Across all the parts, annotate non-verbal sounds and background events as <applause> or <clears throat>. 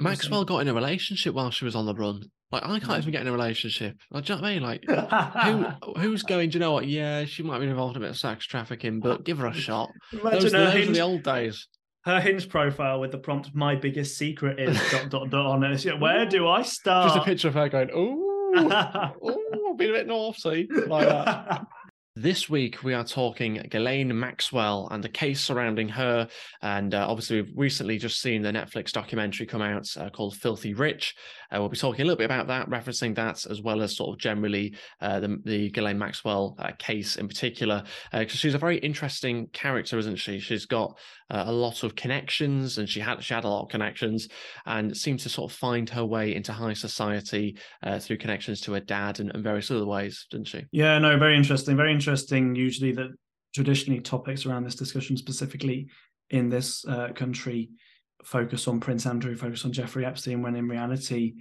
Maxwell got in a relationship while she was on the run. Like I can't even get in a relationship. Like, do you know what I mean? Like who <laughs> who's going? Do you know what? Yeah, she might be involved in a bit of sex trafficking, but <laughs> give her a shot. Imagine Those, her, those hinge, the old days. her hinge profile with the prompt "My biggest secret is dot dot dot" on it. Where do I start? Just a picture of her going, "Ooh, <laughs> ooh, been a bit naughty," like that. This week, we are talking Ghislaine Maxwell and the case surrounding her. And uh, obviously, we've recently just seen the Netflix documentary come out uh, called Filthy Rich. Uh, we'll be talking a little bit about that, referencing that, as well as sort of generally uh, the, the Ghislaine Maxwell uh, case in particular. Because she's a very interesting character, isn't she? She's got uh, a lot of connections, and she had she had a lot of connections, and seemed to sort of find her way into high society uh, through connections to her dad and, and various other ways, didn't she? Yeah, no, very interesting. Very interesting. Usually, that traditionally topics around this discussion, specifically in this uh, country, focus on Prince Andrew, focus on Jeffrey Epstein, when in reality,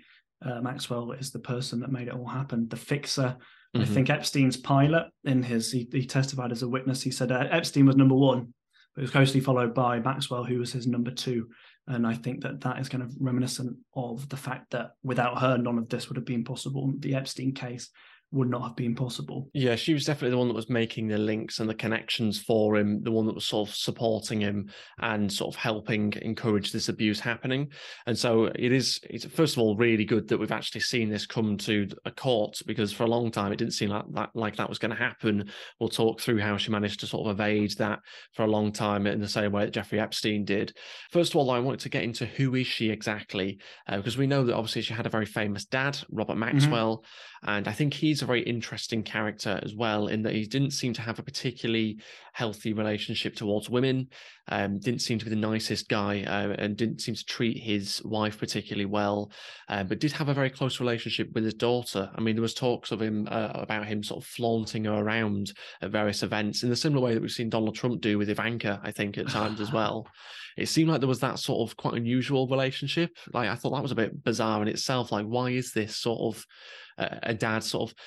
uh, Maxwell is the person that made it all happen, the fixer. I Mhm. think Epstein's pilot, in his, he, he testified as a witness. He said uh, Epstein was number one, but it was closely followed by Maxwell, who was his number two. And I think that that is kind of reminiscent of the fact that without her, none of this would have been possible. The Epstein case would not have been possible. Yeah, she was definitely the one that was making the links and the connections for him, the one that was sort of supporting him and sort of helping encourage this abuse happening. And so it is, it's first of all really good that we've actually seen this come to a court because for a long time it didn't seem like that like that was going to happen. We'll talk through how she managed to sort of evade that for a long time in the same way that Jeffrey Epstein did. First of all, I wanted to get into who is she exactly uh, because we know that obviously she had a very famous dad, Robert Maxwell, and I think he's a very interesting character as well, in that he didn't seem to have a particularly healthy relationship towards women, um, didn't seem to be the nicest guy, uh, and didn't seem to treat his wife particularly well, uh, but did have a very close relationship with his daughter. I mean, there was talks of him uh, about him sort of flaunting her around at various events in the similar way that we've seen Donald Trump do with Ivanka, I think, at times as well. <laughs> It seemed like there was that sort of quite unusual relationship. Like I thought that was a bit bizarre in itself. Like, why is this sort of a dad sort of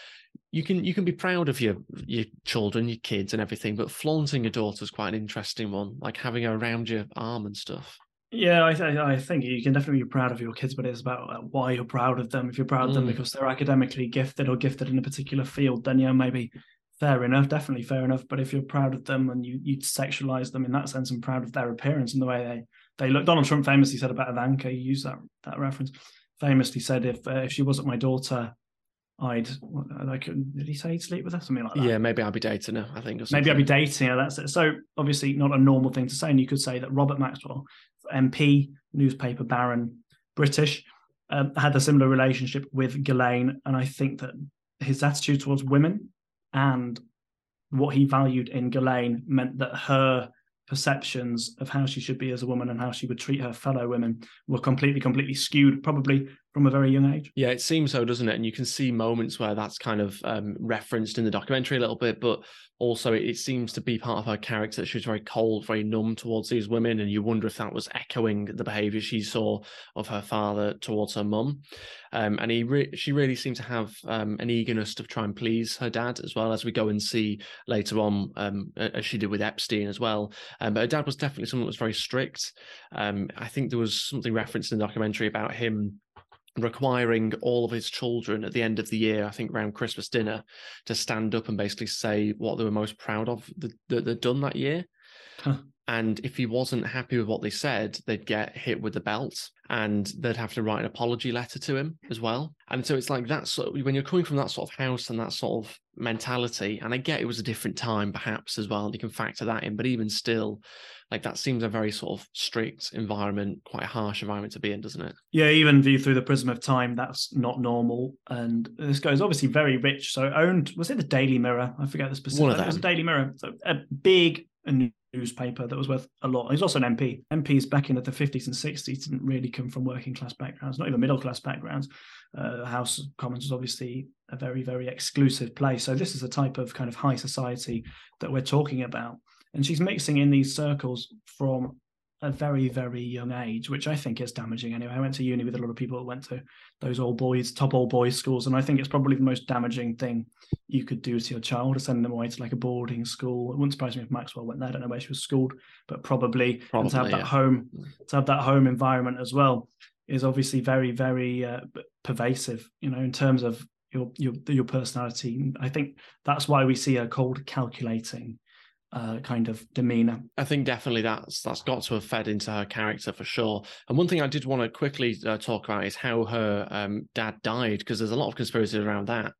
you can you can be proud of your your children, your kids, and everything, but flaunting your daughter is quite an interesting one. Like having her around your arm and stuff. Yeah, I, th- I think you can definitely be proud of your kids, but it's about uh, why you're proud of them. If you're proud of them Mm. because they're academically gifted or gifted in a particular field, then yeah, maybe fair enough, definitely fair enough. But if you're proud of them and you you sexualize them in that sense and proud of their appearance and the way they they look, Donald Trump famously said about Ivanka, you use that that reference. Famously said, if uh, if she wasn't my daughter, I'd like did he say he'd sleep with her something like that? Yeah, maybe I'll be dating her. I think. Or Maybe I'd be dating her. That's it. So obviously not a normal thing to say. And you could say that Robert Maxwell, MP, newspaper baron, British, um, had a similar relationship with Ghislaine. And I think that his attitude towards women and what he valued in Ghislaine meant that her perceptions of how she should be as a woman and how she would treat her fellow women were completely, completely skewed, probably from a very young age. Yeah, it seems so, doesn't it? And you can see moments where that's kind of um, referenced in the documentary a little bit, but also it, it seems to be part of her character. She was very cold, very numb towards these women, and you wonder if that was echoing the behaviour she saw of her father towards her mum. Um, and he, re- she really seemed to have um, an eagerness to try and please her dad as well, as we go and see later on, um, as she did with Epstein as well. Um, but her dad was definitely someone that was very strict. Um, I think there was something referenced in the documentary about him requiring all of his children at the end of the year, I think around Christmas dinner, to stand up and basically say what they were most proud of that, that they'd done that year. Huh. And if he wasn't happy with what they said, they'd get hit with the belt and they'd have to write an apology letter to him as well. And so it's like that sort of, when you're coming from that sort of house and that sort of mentality, and I get it was a different time perhaps as well, and you can factor that in, but even still, like that seems a very sort of strict environment, quite a harsh environment to be in, doesn't it? Yeah, even viewed through the prism of time, that's not normal. And this guy's obviously very rich. So owned, was it the Daily Mirror? I forget the specific. One of It was a them. Daily Mirror. So a big newspaper that was worth a lot. He's also an MP. MPs back in the 50s and 60s didn't really come from working class backgrounds, not even middle class backgrounds. Uh, the House of Commons was obviously a very, very exclusive place. So this is the type of kind of high society that we're talking about. And she's mixing in these circles from a very, very young age, which I think is damaging anyway. I went to uni with a lot of people that went to those all boys, top all boys schools. And I think it's probably the most damaging thing you could do to your child to send them away to like a boarding school. It wouldn't surprise me if Maxwell went there. I don't know where she was schooled, but probably, and to have Probably, that home, to have that home environment as well. is obviously very, very uh, pervasive. You know, in terms of your your your personality. I think that's why we see a cold, calculating uh, kind of demeanor. I think definitely that's that's got to have fed into her character for sure. And one thing I did want to quickly uh, talk about is how her um, dad died, because there's a lot of conspiracy around that.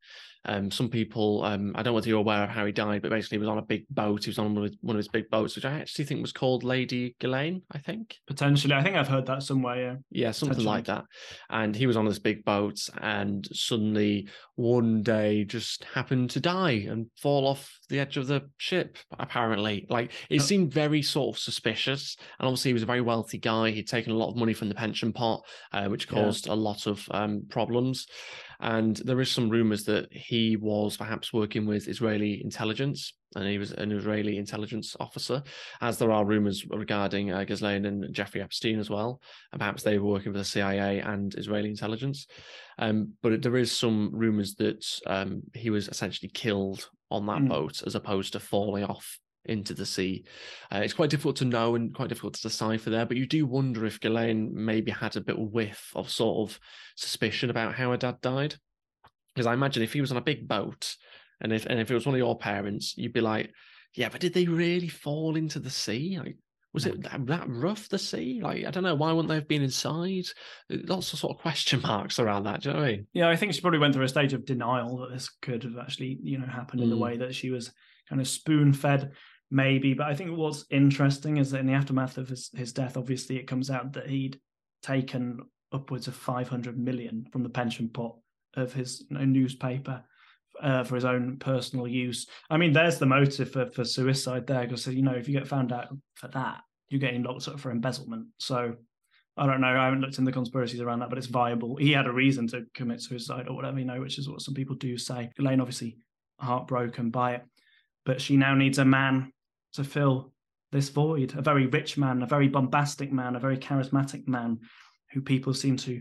Um, some people, um, I don't know whether you're aware of how he died, but basically he was on a big boat. He was on one of, one of his big boats, which I actually think was called Lady Ghislaine, I think. Potentially. I think I've heard that somewhere, yeah. Yeah, something like that. And he was on this big boat and suddenly one day just happened to die and fall off the edge of the ship, apparently. Like it oh. seemed very sort of suspicious. And obviously he was a very wealthy guy. He'd taken a lot of money from the pension pot, uh, which caused yeah. a lot of um, problems. And there is some rumors that he was perhaps working with Israeli intelligence and he was an Israeli intelligence officer, as there are rumors regarding uh, Ghislaine and Jeffrey Epstein as well. And perhaps they were working for the CIA and Israeli intelligence. Um, but there is some rumors that um, he was essentially killed on that mm. boat as opposed to falling off into the sea. Uh, it's quite difficult to know and quite difficult to decipher there, but you do wonder if Ghislaine maybe had a bit of whiff of sort of suspicion about how her dad died. Because I imagine if he was on a big boat and if and if it was one of your parents, you'd be like, yeah, but did they really fall into the sea? Like, was it that, that rough, the sea? Like, I don't know. Why wouldn't they have been inside? Lots of sort of question <laughs> marks around that. Do you know what I mean? Yeah, I think she probably went through a stage of denial that this could have actually, you know, happened mm. in the mm. way that she was kind of spoon fed maybe. But I think what's interesting is that in the aftermath of his, his death, obviously it comes out that he'd taken upwards of 500 million from the pension pot of his you know, newspaper uh, for his own personal use. I mean, there's the motive for, for suicide there because, you know, if you get found out for that, you're getting locked up for embezzlement. So I don't know. I haven't looked in the conspiracies around that, but it's viable. He had a reason to commit suicide or whatever, you know, which is what some people do say. Ghislaine obviously heartbroken by it, but she now needs a man to fill this void a very rich man, a very bombastic man, a very charismatic man who people seem to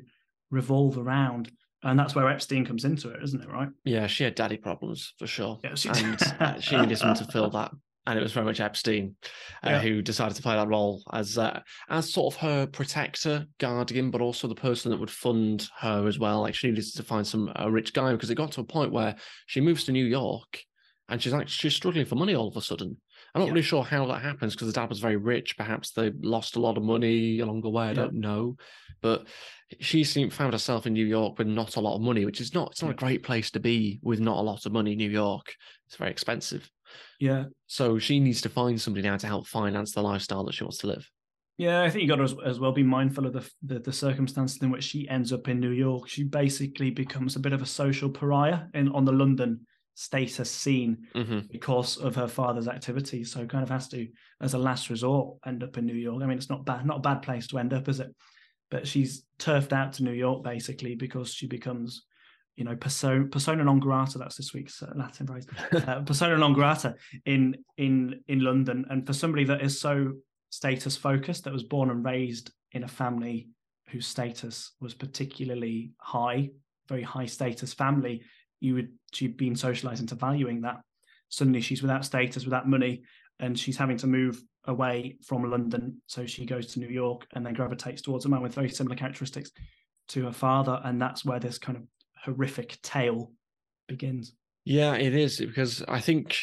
revolve around. And that's where Epstein comes into it, isn't it? Right? Yeah, she had daddy problems for sure. Yeah, she, and uh, she needed someone to fill <laughs> that. And it was very much Epstein uh, yeah. who decided to play that role as uh, as sort of her protector, guardian, but also the person that would fund her as well. Like she needed to find some a rich guy because it got to a point where she moves to New York and she's like she's struggling for money all of a sudden. I'm not yeah. really sure how that happens because the dad was very rich. Perhaps they lost a lot of money along the way. I yeah. don't know, but she seemed found herself in New York with not a lot of money, which is not it's not a great place to be with not a lot of money. New York, it's very expensive. Yeah. So she needs to find somebody now to help finance the lifestyle that she wants to live. Yeah, I think you got to as, as well be mindful of the, the, the circumstances in which she ends up in New York. She basically becomes a bit of a social pariah in on the London status scene mm-hmm. because of her father's activities. So kind of has to, as a last resort, end up in New York. I mean, it's not bad, not a bad place to end up, is it? But she's turfed out to New York basically because she becomes, you know, persona, persona non grata. That's this week's uh, Latin phrase. <laughs> uh, persona non grata in in in London, and for somebody that is so status focused, that was born and raised in a family whose status was particularly high, very high status family, you would she'd been socialized into valuing that. Suddenly she's without status, without money, and she's having to move away from London. So she goes to New York and then gravitates towards a man with very similar characteristics to her father. And that's where this kind of horrific tale begins. Yeah, it is because I think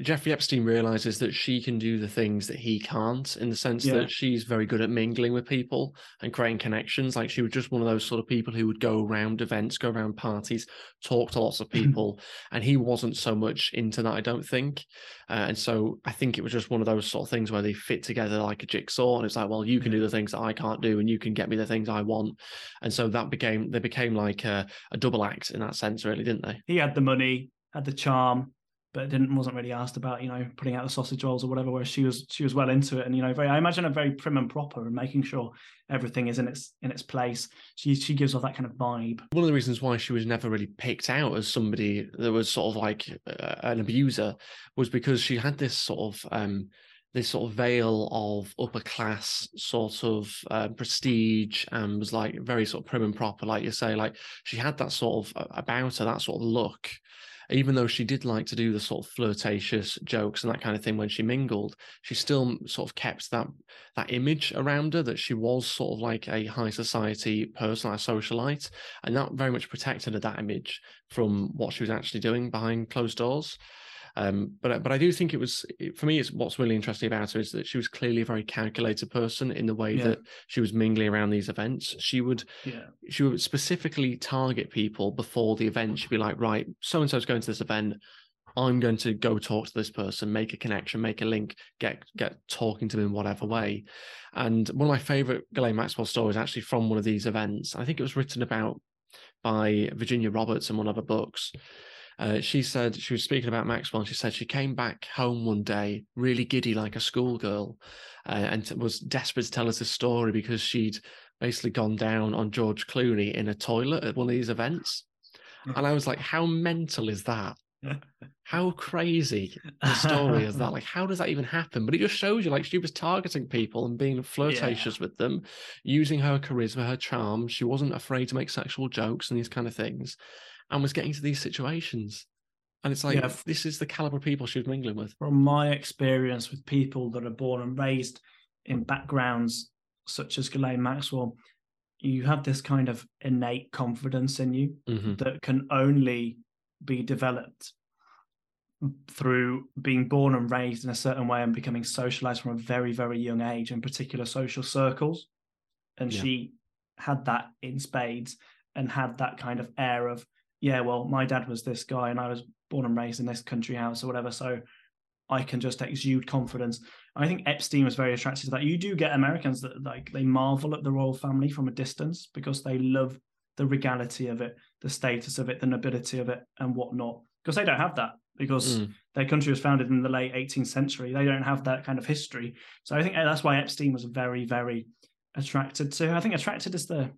Jeffrey Epstein realizes that she can do the things that he can't in the sense yeah. that she's very good at mingling with people and creating connections. Like she was just one of those sort of people who would go around events, go around parties, talk to lots of <laughs> people. and he wasn't so much into that, I don't think. Uh, and so I think it was just one of those sort of things where they fit together like a jigsaw. And it's like, well, you can do the things that I can't do, and you can get me the things I want. And so that became, they became like a, a double act in that sense, really, didn't they? He had the money, had the charm, but didn't wasn't really asked about you know putting out the sausage rolls or whatever. Where she was she was well into it, and you know very I imagine a very prim and proper and making sure everything is in its in its place. She she gives off that kind of vibe. One of the reasons why she was never really picked out as somebody that was sort of like uh, an abuser was because she had this sort of um this sort of veil of upper class sort of uh, prestige and was like very sort of prim and proper, like you say. Like she had that sort of about her, that sort of look. Even though she did like to do the sort of flirtatious jokes and that kind of thing when she mingled, she still sort of kept that that image around her that she was sort of like a high society person, a socialite, and that very much protected her that image from what she was actually doing behind closed doors. Um, but but I do think it was for me. It's what's really interesting about her is that she was clearly a very calculated person in the way yeah. that she was mingling around these events. She would yeah. she would specifically target people before the event. She'd be like, right, so and so's going to this event. I'm going to go talk to this person, make a connection, make a link, get get talking to them in whatever way. And one of my favorite Ghislaine Maxwell stories actually from one of these events. I think it was written about by Virginia Roberts in one of her books. Uh, she said she was speaking about Maxwell. And she said she came back home one day really giddy like a schoolgirl, uh, and was desperate to tell us a story because she'd basically gone down on George Clooney in a toilet at one of these events. And I was like, how mental is that? how crazy the story is that? <laughs> Like, how does that even happen? But it just shows you, like, she was targeting people and being flirtatious yeah. with them, using her charisma, her charm. She wasn't afraid to make sexual jokes and these kind of things and was getting to these situations. And it's like, yeah. this is the caliber of people she was mingling with. From my experience with people that are born and raised in backgrounds such as Ghislaine Maxwell, you have this kind of innate confidence in you mm-hmm. that can only be developed through being born and raised in a certain way and becoming socialized from a very, very young age in particular social circles. And yeah. she had that in spades and had that kind of air of yeah, well, my dad was this guy and I was born and raised in this country house or whatever. So I can just exude confidence. I think Epstein was very attracted to that. You do get Americans that like they marvel at the royal family from a distance because they love the regality of it, the status of it, the nobility of it, and whatnot. Because they don't have that because mm. their country was founded in the late 18th century. They don't have that kind of history. So I think that's why Epstein was very, very attracted to. I think attracted is the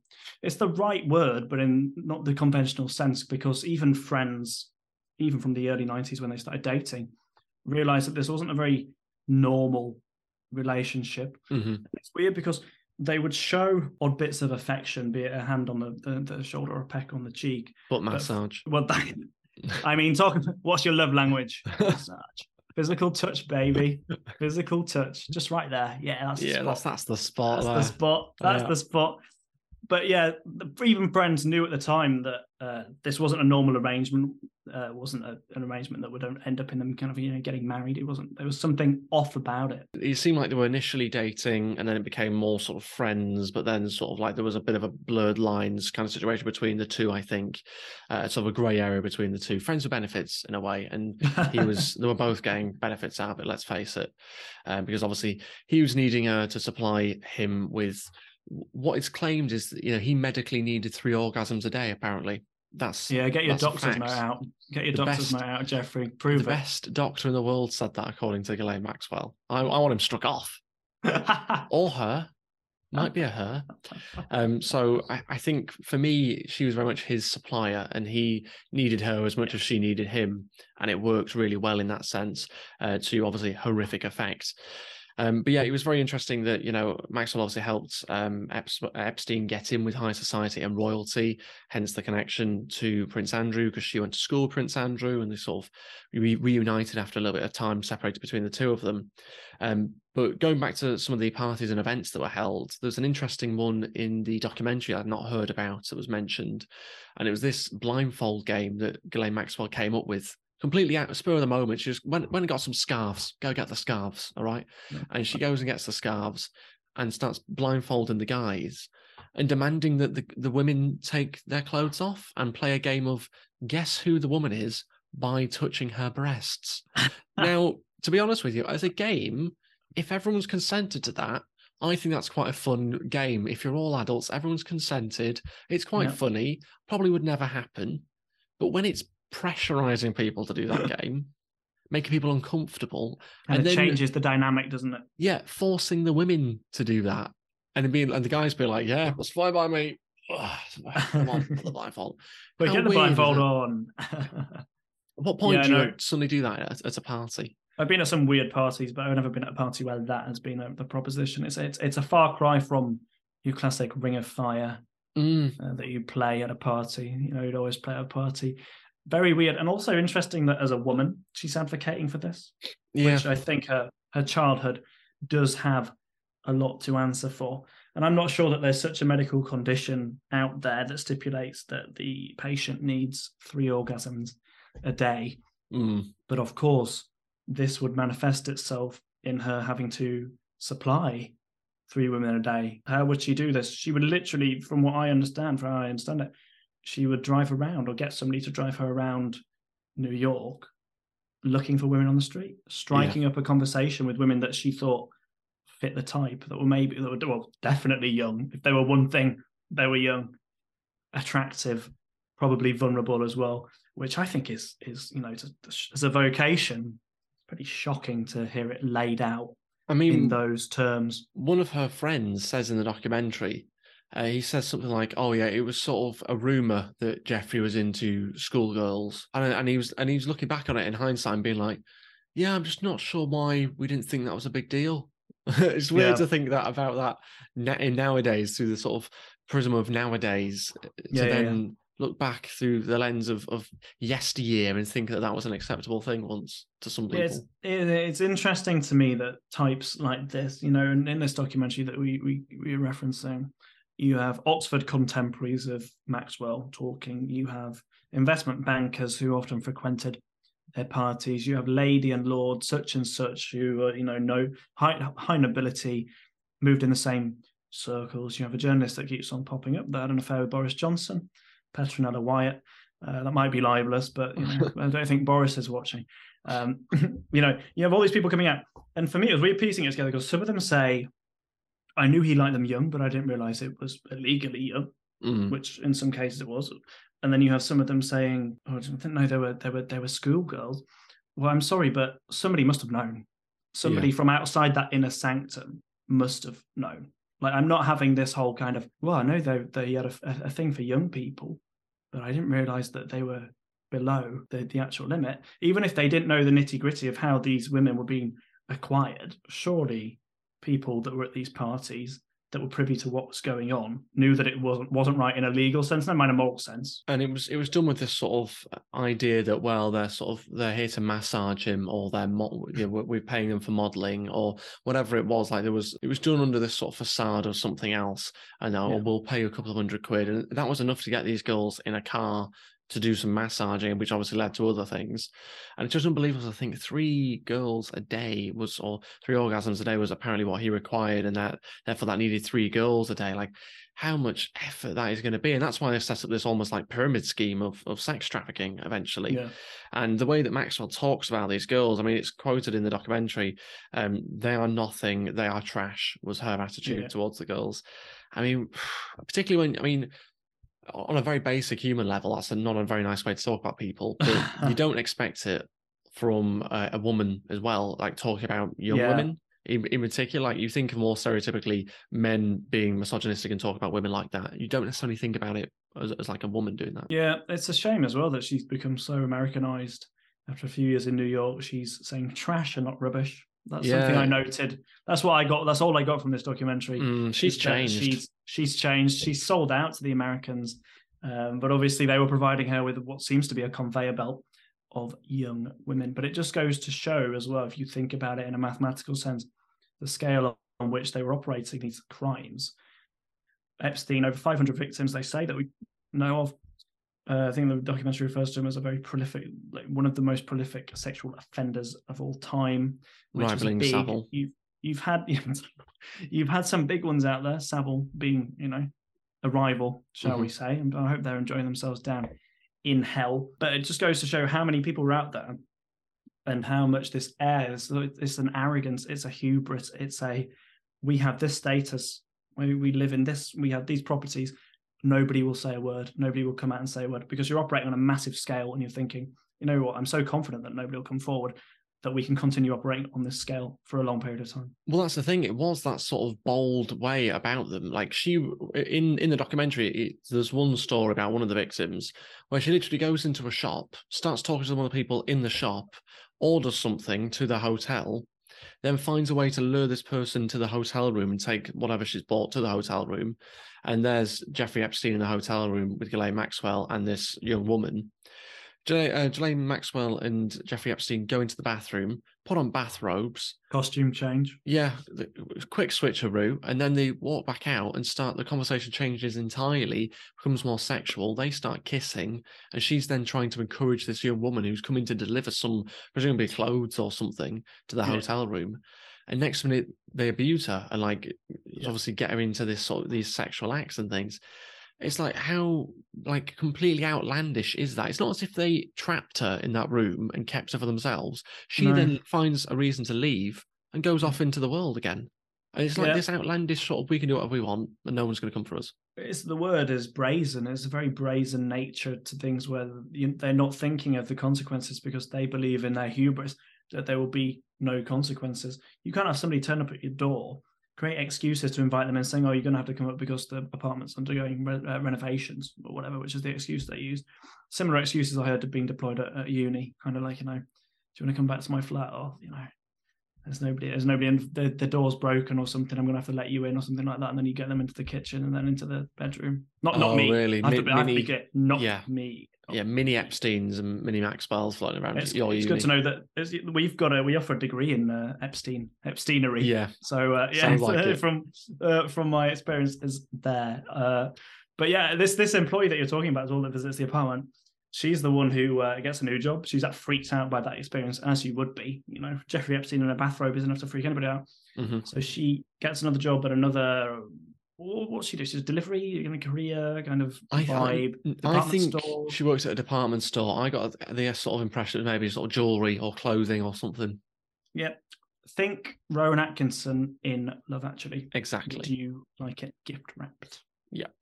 it's the right word, but in not the conventional sense, because even friends, even from the early 90s when they started dating, realized that this wasn't a very normal relationship. Mm-hmm. It's weird because they would show odd bits of affection, be it a hand on the, the, the shoulder or a peck on the cheek. But massage. But, well, <laughs> that, I mean, talk. What's your love language? <laughs> massage. Physical touch, baby. <laughs> Physical touch. Just right there. Yeah, that's yeah, that's that's the spot. That's the spot. That's the spot. But yeah, even friends knew at the time that uh, this wasn't a normal arrangement. Uh, wasn't a, an arrangement that would end up in them kind of you know getting married. It wasn't. There was something off about it. It seemed like they were initially dating, and then it became more sort of friends. But then sort of like there was a bit of a blurred lines kind of situation between the two. I think uh, sort of a grey area between the two. Friends with benefits in a way, and he was. <laughs> they were both getting benefits out of it. Let's face it, um, because obviously he was needing her to supply him with what is claimed is that you know he medically needed three orgasms a day. Apparently, that's yeah. Get your doctor's note out. Get your the doctor's note out, Jeffrey. Prove the it. best doctor in the world said that, according to Ghislaine Maxwell. I, I want him struck off, <laughs> or her. Might be a her. Um, so I, I, think for me, she was very much his supplier, and he needed her as much as she needed him, and it worked really well in that sense. Uh, to obviously horrific effect. Um, but yeah, it was very interesting that you know Maxwell obviously helped um, Epstein get in with high society and royalty, hence the connection to Prince Andrew because she went to school with Prince Andrew, and they sort of re- reunited after a little bit of time separated between the two of them. Um, but going back to some of the parties and events that were held, there's an interesting one in the documentary I'd not heard about that was mentioned, and it was this blindfold game that Ghislaine Maxwell came up with completely out of spur of the moment. She just went, went and got some scarves. Go get the scarves, all right? Yeah. And she goes and gets the scarves and starts blindfolding the guys and demanding that the, the women take their clothes off and play a game of guess who the woman is by touching her breasts. <laughs> now, to be honest with you, as a game, if everyone's consented to that, I think that's quite a fun game. If you're all adults, everyone's consented. It's quite yeah. funny. Probably would never happen. But when it's pressurizing people to do that <laughs> game, making people uncomfortable, and, and it then, changes the dynamic, doesn't it? Yeah, forcing the women to do that, and being and the guys be like, "Yeah, let's fly by me." <sighs> come on, put the blindfold. But get the blindfold on. At what point yeah, do you no. suddenly do that at, at, a party? I've been at some weird parties, but I've never been at a party where that has been a, the proposition. It's it's it's a far cry from your classic Ring of Fire Mm, uh, that you play at a party. You know, you'd always play at a party. Very weird, and also interesting that as a woman, she's advocating for this, yeah. which I think her her childhood does have a lot to answer for. And I'm not sure that there's such a medical condition out there that stipulates that the patient needs three orgasms a day. Mm, But of course, this would manifest itself in her having to supply three women a day. How would she do this? She would literally, from what I understand, from how I understand it, she would drive around or get somebody to drive her around New York looking for women on the street, striking up a conversation with women that she thought fit the type that were maybe that were well, definitely young. If they were one thing, they were young, attractive, probably vulnerable as well, which I think is is you know as a vocation, it's pretty shocking to hear it laid out I mean, in those terms. one of her friends says in the documentary, uh, he says something like, "Oh yeah, it was sort of a rumor that Jeffrey was into schoolgirls," and and he was and he was looking back on it in hindsight and being like, "Yeah, I'm just not sure why we didn't think that was a big deal." <laughs> it's weird Yeah. to think that about that in nowadays through the sort of prism of nowadays uh, to Yeah, yeah, yeah. then look back through the lens of of yesteryear and think that that was an acceptable thing once to some people. It's it, it's interesting to me that types like this, you know, in, in this documentary that we we we are referencing, you have Oxford contemporaries of Maxwell talking. You have investment bankers who often frequented their parties. You have lady and lord such and such who are, you know, no high high nobility, moved in the same circles. You have a journalist that keeps on popping up that had an affair with Boris Johnson, Petronella Wyatt. Uh, that might be libelous, but you know, <laughs> I don't think Boris is watching. Um, <clears throat> you know, you have all these people coming out, and for me, it was weird piecing it together because some of them say, "I knew he liked them young, but I didn't realize it was illegally young," Mm. which in some cases it was. And then you have some of them saying, "Oh, I didn't think no, they were they were they were schoolgirls." Well, I'm sorry, but somebody must have known. Somebody from outside that inner sanctum must have known. Like I'm not having this whole kind of well, I know they they had a, a thing for young people, but I didn't realize that they were below the, the actual limit. Even if they didn't know the nitty gritty of how these women were being acquired, surely people that were at these parties that were privy to what was going on knew that it wasn't wasn't right in a legal sense, no mind a moral sense. and it was it was done with this sort of idea that well they're sort of they're here to massage him or they're mo- you know, we're, paying them for modeling or whatever it was like there was it was done under this sort of facade of something else and now Yeah. we'll pay you a couple of hundred quid and that was enough to get these girls in a car to do some massaging which obviously led to other things and it's just unbelievable to think three girls a day was or three orgasms a day was apparently what he required and that therefore that needed three girls a day like how much effort that is going to be. And that's why they set up this almost like pyramid scheme of, of sex trafficking eventually. Yeah. And the way that Maxwell talks about these girls, I mean, it's quoted in the documentary, um, they are nothing, they are trash, was her attitude Yeah. towards the girls. I mean, <sighs> particularly when, I mean, on a very basic human level, that's a, not a very nice way to talk about people, <laughs> but you don't expect it from a, a woman as well, like talking about young Yeah. women in, in particular. Like you think of more stereotypically men being misogynistic and talk about women like that. You don't necessarily think about it as, as like a woman doing that. Yeah, it's a shame as well that she's become so Americanized. After a few years in New York, she's saying trash and not rubbish. That's something I noted. That's what I got. That's all I got from this documentary. Mm, she's changed. She's she's changed. She's sold out to the Americans, um, but obviously they were providing her with what seems to be a conveyor belt of young women. But it just goes to show as well, if you think about it in a mathematical sense, the scale on which they were operating these crimes. Epstein, over 500 victims, they say that we know of. Uh, I think the documentary refers to him as a very prolific, like one of the most prolific sexual offenders of all time, which Rivaling is big. Savile. You've you've had <laughs> you've had some big ones out there. Savile being, you know, a rival, shall we say? And I hope they're enjoying themselves down in hell. But it just goes to show how many people are out there, and how much this airs. It's an arrogance. It's a hubris. It's a we have this status. We we live in this. We have these properties nobody will say a word. Nobody will come out and say a word because you're operating on a massive scale and you're thinking, you know what, I'm so confident that nobody will come forward that we can continue operating on this scale for a long period of time. Well, that's the thing. It was that sort of bold way about them. Like she, in in the documentary, it, there's one story about one of the victims where she literally goes into a shop, starts talking to one of the people in the shop, orders something to the hotel, then finds a way to lure this person to the hotel room and take whatever she's bought to the hotel room. And there's Jeffrey Epstein in the hotel room with Ghislaine Maxwell and this young woman. Uh, Ghislaine Maxwell and Jeffrey Epstein go into the bathroom, put on bathrobes, costume change. Yeah, the, quick switcheroo, and then they walk back out and start. The conversation changes entirely, becomes more sexual. They start kissing, and she's then trying to encourage this young woman who's coming to deliver some, presumably clothes or something, to the yeah. hotel room. And next minute, they abuse her and like yeah. obviously get her into this sort of these sexual acts and things. It's like how like completely outlandish is that? It's not as if they trapped her in that room and kept her for themselves. She no. then finds a reason to leave and goes off into the world again. And it's like yeah. this outlandish sort of we can do whatever we want and no one's going to come for us. It's the word is brazen. It's a very brazen nature to things where they're not thinking of the consequences because they believe in their hubris that there will be no consequences. You can't have somebody turn up at your door create excuses to invite them in, saying, "Oh, you're going to have to come up because the apartment's undergoing re- uh, renovations or whatever," which is the excuse they used. Similar excuses I heard being deployed at, at uni, kind of like you know, do you want to come back to my flat or you know, there's nobody, there's nobody in, the, the door's broken or something. I'm going to have to let you in or something like that, and then you get them into the kitchen and then into the bedroom. Not not oh, me, really, I have, to, I have to not yeah. me yeah, mini Epstein's and mini Max Maxwell's floating around. It's, it's good to know that we've got a we offer a degree in uh, Epstein Epsteinery. Yeah. So uh, yeah, <laughs> like from uh, from my experience is there. Uh, but yeah, this this employee that you're talking about is all that visits the apartment. She's the one who uh, gets a new job. She's that freaked out by that experience, as you would be. You know, Jeffrey Epstein in a bathrobe is enough to freak anybody out. Mm-hmm. So she gets another job at another what's she do? She's delivery in a courier kind of vibe. I, I think store. she works at a department store. I got the sort of impression that maybe sort of jewelry or clothing or something. Yeah. Think Rowan Atkinson in Love Actually. Exactly. Do you like it gift wrapped? Yep.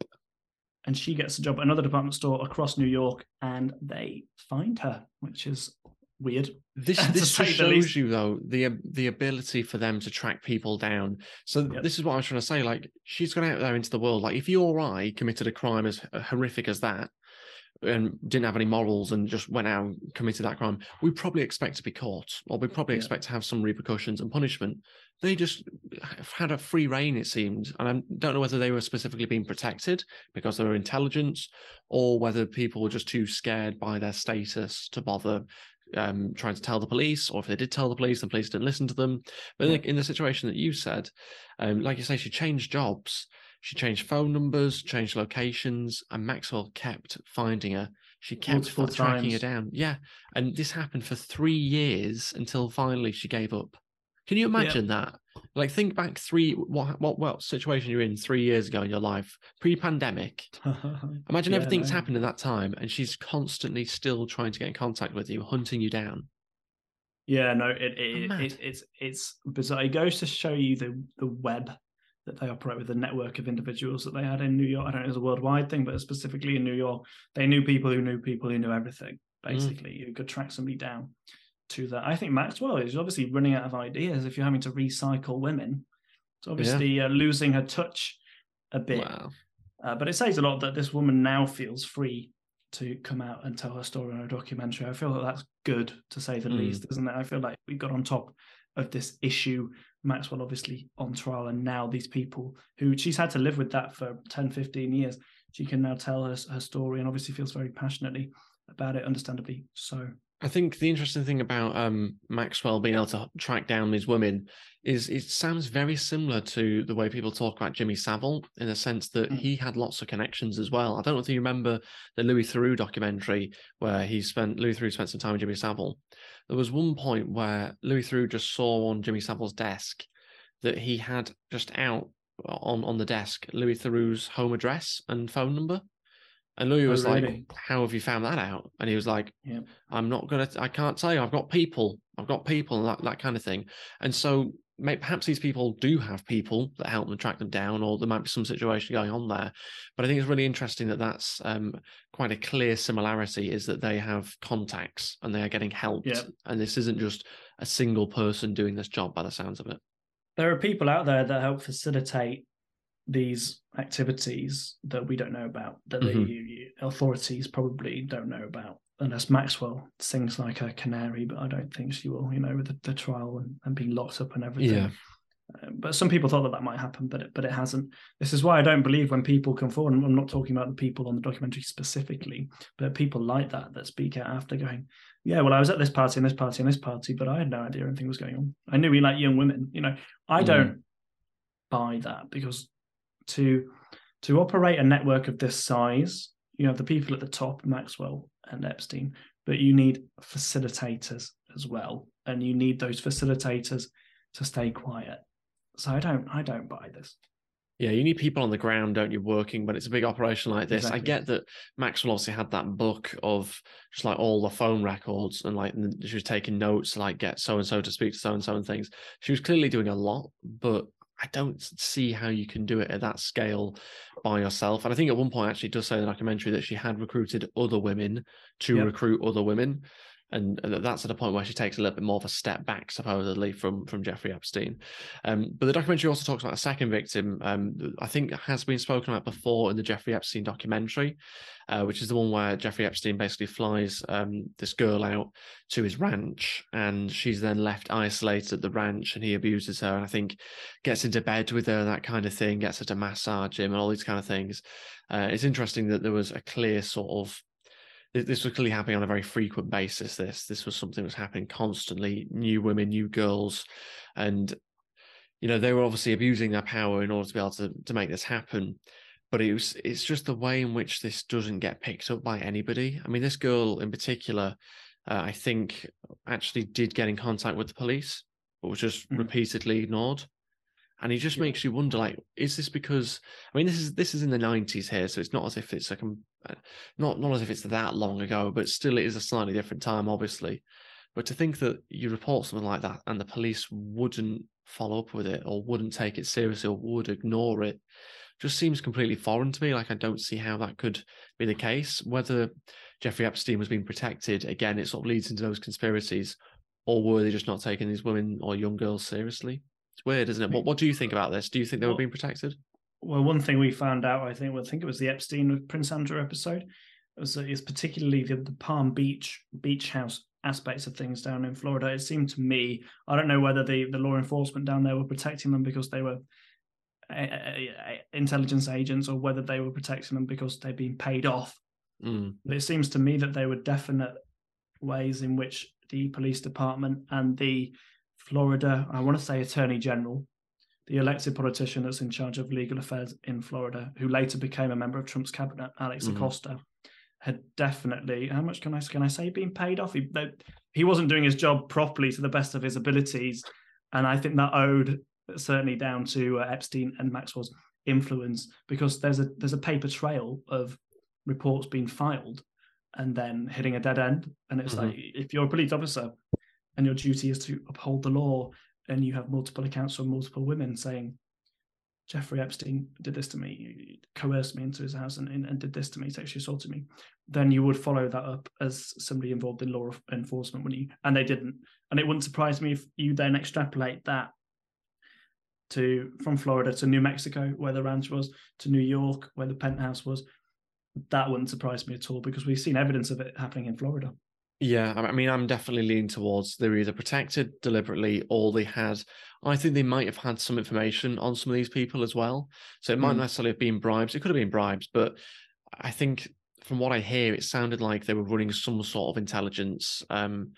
And she gets a job at another department store across New York and they find her, which is weird. This <laughs> this just shows you though the um, the ability for them to track people down. So yep. this is what I was trying to say. Like she's gone out there into the world. Like if you or I committed a crime as uh, horrific as that, and didn't have any morals and just went out and committed that crime, we probably expect to be caught, or we probably yeah. expect to have some repercussions and punishment. They just had a free reign, it seemed, and I don't know whether they were specifically being protected because they were intelligence, or whether people were just too scared by their status to bother um, trying to tell the police, or if they did tell the police, the police didn't listen to them. But yeah. in the situation that you said, um, like you say, she changed jobs, she changed phone numbers, changed locations, and Maxwell kept finding her. She kept Multiple tracking times. her down. Yeah, and this happened for three years until finally she gave up. Can you imagine yeah. that? Like, think back three what what what situation you're in three years ago in your life, pre-pandemic. <laughs> imagine yeah, everything's no. happened in that time, and she's constantly still trying to get in contact with you, hunting you down. Yeah, no, it, it, it it's it's bizarre. It goes to show you the the web that they operate with, the network of individuals that they had in New York. I don't know, it was a worldwide thing, but specifically in New York, they knew people who knew people who knew everything. Mm. Basically, mm. you could track somebody down to that. I think Maxwell is obviously running out of ideas if you're having to recycle women. It's obviously yeah. uh, losing her touch a bit. Wow. Uh, but it says a lot that this woman now feels free to come out and tell her story in a documentary. I feel that that's good to say the mm. least, isn't it? I feel like we got on top of this issue. Maxwell obviously on trial, and now these people who she's had to live with that for 10, 15 years, she can now tell her, her story and obviously feels very passionately about it, understandably so. I think the interesting thing about um, Maxwell being able to track down these women is it sounds very similar to the way people talk about Jimmy Savile in the sense that mm. he had lots of connections as well. I don't know if you remember the Louis Theroux documentary where he spent Louis Theroux spent some time with Jimmy Savile. There was one point where Louis Theroux just saw on Jimmy Savile's desk that he had just out on on the desk Louis Theroux's home address and phone number. And Louis oh, was really? like, How have you found that out? And he was like, yeah. I'm not gonna I can't tell you, I've got people, I've got people and that, that kind of thing. And so maybe, perhaps these people do have people that help them track them down, or there might be some situation going on there. But I think it's really interesting that that's um, quite a clear similarity is that they have contacts and they are getting helped. Yeah. And this isn't just a single person doing this job by the sounds of it. There are people out there that help facilitate these activities that we don't know about, that mm-hmm. the authorities probably don't know about. unless Maxwell sings like a canary, but I don't think she will, you know, with the, the trial and, and, being locked up and everything. Yeah. Um, but some people thought that that might happen, but it, but it hasn't. This is why I don't believe when people come forward. And I'm not talking about the people on the documentary specifically, but people like that that speak out after going, yeah, well, I was at this party and this party and this party, but I had no idea anything was going on. I knew we like young women. You know, I mm. don't buy that because to to operate a network of this size, you have the people at the top, Maxwell and Epstein, but you need facilitators as well, and you need those facilitators to stay quiet. So I don't I don't buy this. Yeah, you need people on the ground, don't you, working when it's a big operation like this. Exactly. I get that Maxwell obviously had that book of just like all the phone records and like she was taking notes to like get so and so to speak to so and so and things. She was clearly doing a lot, but I don't see how you can do it at that scale by yourself. And I think at one point actually does say in the documentary that she had recruited other women to yep. recruit other women and that's at a point where she takes a little bit more of a step back, supposedly from from Jeffrey Epstein. Um, but the documentary also talks about a second victim. Um, I think has been spoken about before in the Jeffrey Epstein documentary, uh, which is the one where Jeffrey Epstein basically flies um, this girl out to his ranch, and she's then left isolated at the ranch, and he abuses her, and I think gets into bed with her and that kind of thing, gets her to massage him and all these kind of things. Uh, it's interesting that there was a clear sort of this was clearly happening on a very frequent basis. This this was something that was happening constantly. New women, new girls, and you know they were obviously abusing their power in order to be able to to make this happen. But it was it's just the way in which this doesn't get picked up by anybody. I mean, this girl in particular, uh, I think, actually did get in contact with the police, but was just mm-hmm. repeatedly ignored and he just yeah. makes you wonder like is this because i mean this is this is in the 90s here so it's not as if it's like uh, not not as if it's that long ago but still it is a slightly different time obviously. But to think that you report something like that and the police wouldn't follow up with it or wouldn't take it seriously or would ignore it just seems completely foreign to me like i don't see how that could be the case. Whether jeffrey epstein was being protected again it sort of leads into those conspiracies or were they just not taking these women or young girls seriously it's weird, isn't it? What What do you think about this? Do you think they were being protected? Well, one thing we found out, I think, well, I think it was the Epstein with Prince Andrew episode, was is particularly the, the Palm Beach beach house aspects of things down in Florida. It seemed to me, I don't know whether the the law enforcement down there were protecting them because they were intelligence agents or whether they were protecting them because they'd been paid off. Mm. But it seems to me that there were definite ways in which the police department and the Florida, I want to say Attorney General, the elected politician that's in charge of legal affairs in Florida, who later became a member of Trump's cabinet, Alex mm-hmm. Acosta, had definitely how much can I can I say being paid off? He he wasn't doing his job properly to the best of his abilities, and I think that owed certainly down to uh, Epstein and Maxwell's influence because there's a there's a paper trail of reports being filed and then hitting a dead end, and it's mm-hmm. like if you're a police officer and your duty is to uphold the law and you have multiple accounts from multiple women saying Jeffrey Epstein did this to me, coerced me into his house and, and, did this to me, sexually assaulted me, then you would follow that up as somebody involved in law enforcement, when you? And they didn't. And it wouldn't surprise me if you then extrapolate that to from Florida to New Mexico, where the ranch was, to New York, where the penthouse was. That wouldn't surprise me at all because we've seen evidence of it happening in Florida. Yeah, I mean, I'm definitely leaning towards they were either protected deliberately or they had. I think they might have had some information on some of these people as well. So it might mm. necessarily have been bribes. It could have been bribes, but I think from what I hear, it sounded like they were running some sort of intelligence um,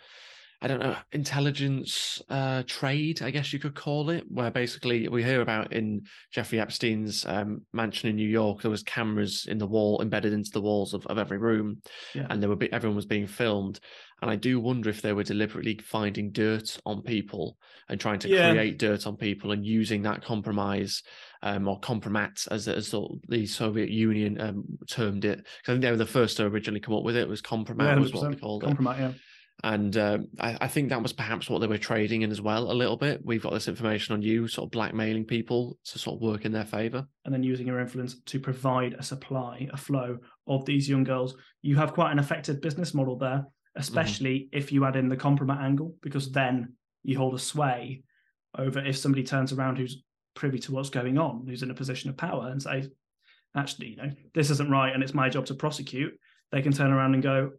I don't know, intelligence uh, trade, I guess you could call it, where basically we hear about in Jeffrey Epstein's um, mansion in New York, there was cameras in the wall embedded into the walls of, of every room, yeah. and there were be, everyone was being filmed. And I do wonder if they were deliberately finding dirt on people and trying to yeah. create dirt on people and using that compromise um, or compromat, as, as the Soviet Union um, termed it. Because I think they were the first to originally come up with it. It was compromat, yeah, was what they called it. Yeah. And um, I, I, think that was perhaps what they were trading in as well, a little bit. We've got this information on you, sort of blackmailing people to sort of work in their favor. And then using your influence to provide a supply, a flow of these young girls. You have quite an effective business model there, mm-hmm. especially mm-hmm. if you add in the compromat angle, because then you hold a sway over if somebody turns around who's privy to what's going on, who's in a position of power and say, actually, you know, this isn't right and it's my job to prosecute. They can turn around and go,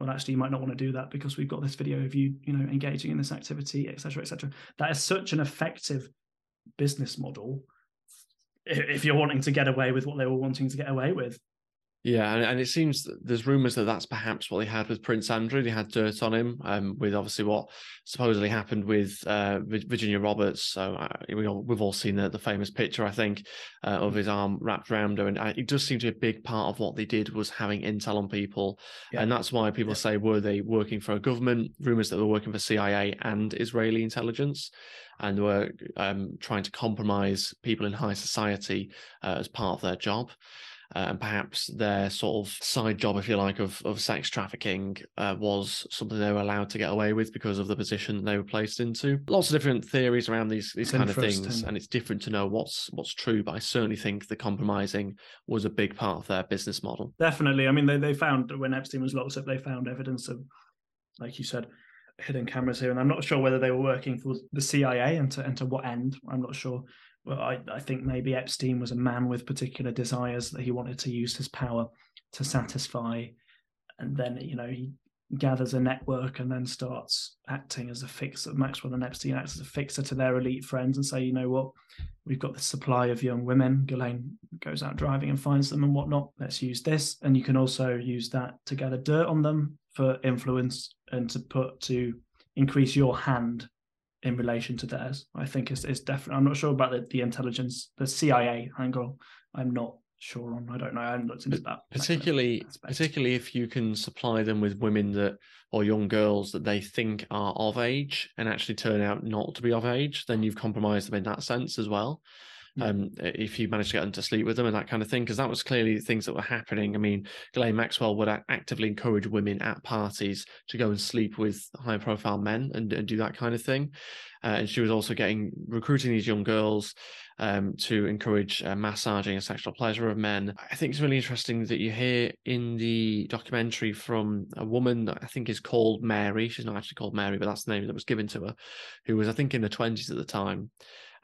well, actually, you might not want to do that because we've got this video of you, you know, engaging in this activity, etc., etc. That is such an effective business model if you're wanting to get away with what they were wanting to get away with. Yeah, and, and it seems that there's rumours that that's perhaps what they had with Prince Andrew. They had dirt on him, um, with obviously what supposedly happened with uh, Virginia Roberts. So uh, we all, we've all seen the, the famous picture, I think, uh, of his arm wrapped around her, and uh, it does seem to be a big part of what they did was having intel on people, yeah. and that's why people yeah. say were they working for a government? Rumours that they were working for CIA and Israeli intelligence and were um, trying to compromise people in high society uh, as part of their job uh, and perhaps their sort of side job, if you like, of of sex trafficking uh, was something they were allowed to get away with because of the position they were placed into. Lots of different theories around these these kind of things, and it's different to know what's what's true. But I certainly think the compromising was a big part of their business model. Definitely. I mean, they they found when Epstein was locked up, they found evidence of, like you said, hidden cameras here, and I'm not sure whether they were working for the CIA and to and to what end. I'm not sure well, I, I think maybe Epstein was a man with particular desires that he wanted to use his power to satisfy. And then, you know, he gathers a network and then starts acting as a fixer. Maxwell and Epstein acts as a fixer to their elite friends and say, you know what, we've got the supply of young women. Ghislaine goes out driving and finds them and whatnot. Let's use this. And you can also use that to gather dirt on them for influence and to put to increase your hand in relation to theirs. I think is is definitely. I'm not sure about the, the intelligence, the CIA angle. I'm not sure on. I don't know. I haven't looked into that. Particularly, particularly if you can supply them with women that or young girls that they think are of age and actually turn out not to be of age, then you've compromised them in that sense as well um, if you managed to get them to sleep with them and that kind of thing, because that was clearly things that were happening. I mean, Ghislaine Maxwell would actively encourage women at parties to go and sleep with high profile men and, and do that kind of thing. Uh, and she was also getting recruiting these young girls um, to encourage uh, massaging and sexual pleasure of men. I think it's really interesting that you hear in the documentary from a woman that I think is called Mary. She's not actually called Mary, but that's the name that was given to her, who was, I think, in the 20s at the time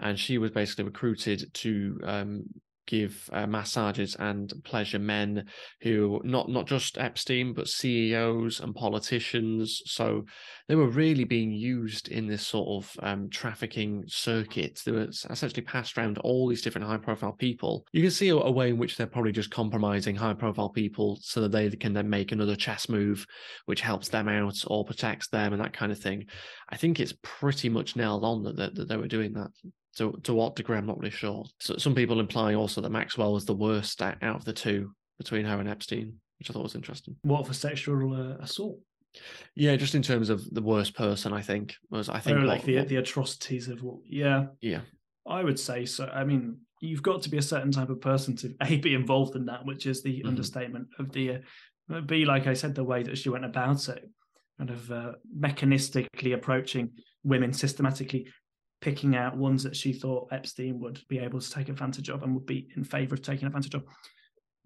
and she was basically recruited to um, give uh, massages and pleasure men who not not just Epstein but CEOs and politicians. So they were really being used in this sort of um, trafficking circuit. They were essentially passed around all these different high profile people. You can see a, a way in which they're probably just compromising high profile people so that they can then make another chess move, which helps them out or protects them and that kind of thing. I think it's pretty much nailed on that, that, that they were doing that. To to what degree, I'm not really sure. So some people imply also that Maxwell was the worst out of the two between her and Epstein, which I thought was interesting. What for sexual uh, assault? Yeah, just in terms of the worst person, I think was I think oh, like what, the what... the atrocities of what. Yeah, yeah, I would say so. I mean, you've got to be a certain type of person to a be involved in that, which is the mm-hmm. understatement of the. Uh, be like I said, the way that she went about it, kind of uh, mechanistically approaching women systematically picking out ones that she thought Epstein would be able to take advantage of and would be in favor of taking advantage of.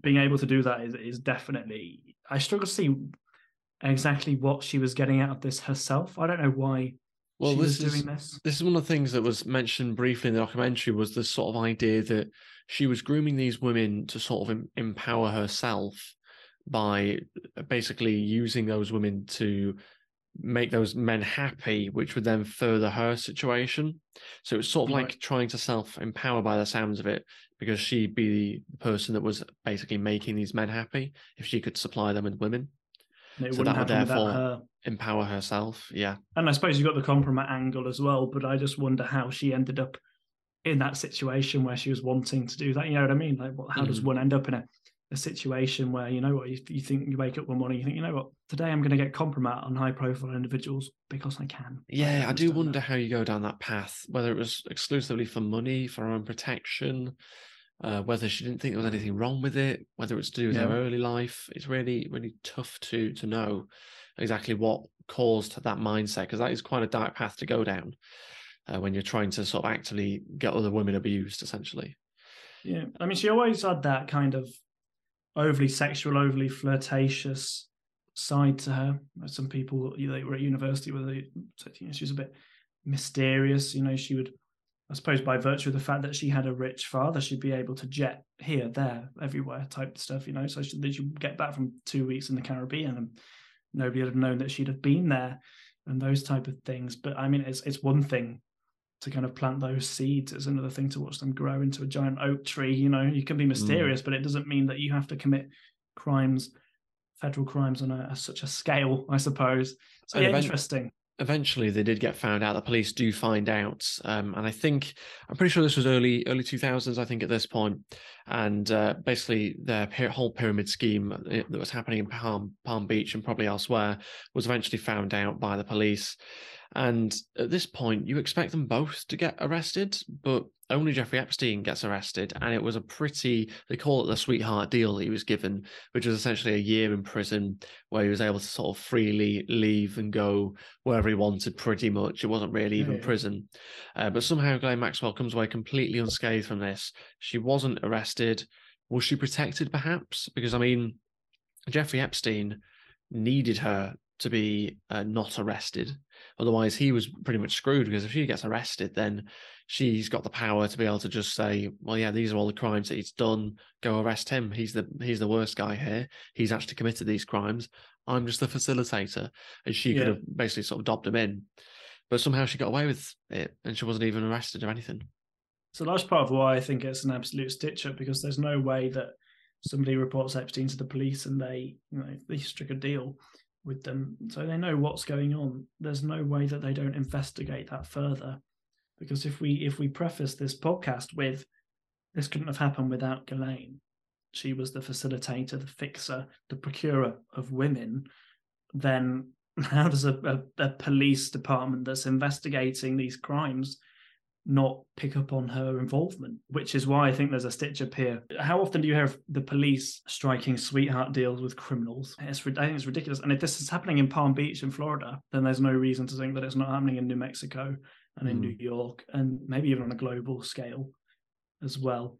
Being able to do that is, is definitely, I struggle to see exactly what she was getting out of this herself. I don't know why well, she this was doing is, this. This is one of the things that was mentioned briefly in the documentary was the sort of idea that she was grooming these women to sort of empower herself by basically using those women to make those men happy, which would then further her situation. So it's sort of right. like trying to self empower by the sounds of it, because she'd be the person that was basically making these men happy if she could supply them with women. so that would therefore her. empower herself. Yeah. And I suppose you've got the compromise angle as well, but I just wonder how she ended up in that situation where she was wanting to do that. You know what I mean? Like, what, how mm. does one end up in it? A situation where you know what you, you, think you wake up one morning you think you know what today i'm going to get compromise on high profile individuals because i can yeah i, I do wonder that. how you go down that path whether it was exclusively for money for her own protection uh, whether she didn't think there was anything wrong with it whether it's to do with yeah. her early life it's really really tough to to know exactly what caused that mindset because that is quite a dark path to go down uh, when you're trying to sort of actively get other women abused essentially yeah i mean she always had that kind of overly sexual, overly flirtatious side to her. Some people they were at university where they you know, she was a bit mysterious. You know, she would, I suppose, by virtue of the fact that she had a rich father, she'd be able to jet here, there, everywhere type stuff. You know, so she, she get back from two weeks in the Caribbean and nobody would have known that she'd have been there and those type of things. But I mean, it's it's one thing to kind of plant those seeds. is another thing to watch them grow into a giant oak tree. You know, you can be mysterious, mm. but it doesn't mean that you have to commit crimes, federal crimes on a, a such a scale. I suppose. So yeah, interesting eventually they did get found out. The police do find out, um, and I think I'm pretty sure this was early early 2000s. I think at this point, and uh, basically their whole pyramid scheme uh, that was happening in Palm Palm Beach and probably elsewhere was eventually found out by the police. And at this point, you expect them both to get arrested, but only Jeffrey Epstein gets arrested. And it was a pretty, they call it the sweetheart deal that he was given, which was essentially a year in prison where he was able to sort of freely leave and go wherever he wanted, pretty much. It wasn't really even yeah. prison. Uh, but somehow Ghislaine Maxwell comes away completely unscathed from this. She wasn't arrested. Was she protected, perhaps? Because, I mean, Jeffrey Epstein needed her to be uh, not arrested. Otherwise, he was pretty much screwed because if she gets arrested, then she's got the power to be able to just say, "Well, yeah, these are all the crimes that he's done. Go arrest him. He's the he's the worst guy here. He's actually committed these crimes. I'm just the facilitator." And she yeah. could have basically sort of dobbed him in, but somehow she got away with it, and she wasn't even arrested or anything. So that's part of why I think it's an absolute stitch up because there's no way that somebody reports Epstein to the police and they you know they strike a deal with them. So they know what's going on. There's no way that they don't investigate that further. Because if we if we preface this podcast with this couldn't have happened without Ghislaine. She was the facilitator the fixer the procurer of women then <laughs> how does a, a, a police department that's investigating these crimes not pick up on her involvement, which is why I think there's a stitch up here. How often do you hear the police striking sweetheart deals with criminals? It's, I think it's ridiculous. And if this is happening in Palm Beach in Florida, then there's no reason to think that it's not happening in New Mexico and in mm. New York and maybe even on a global scale as well.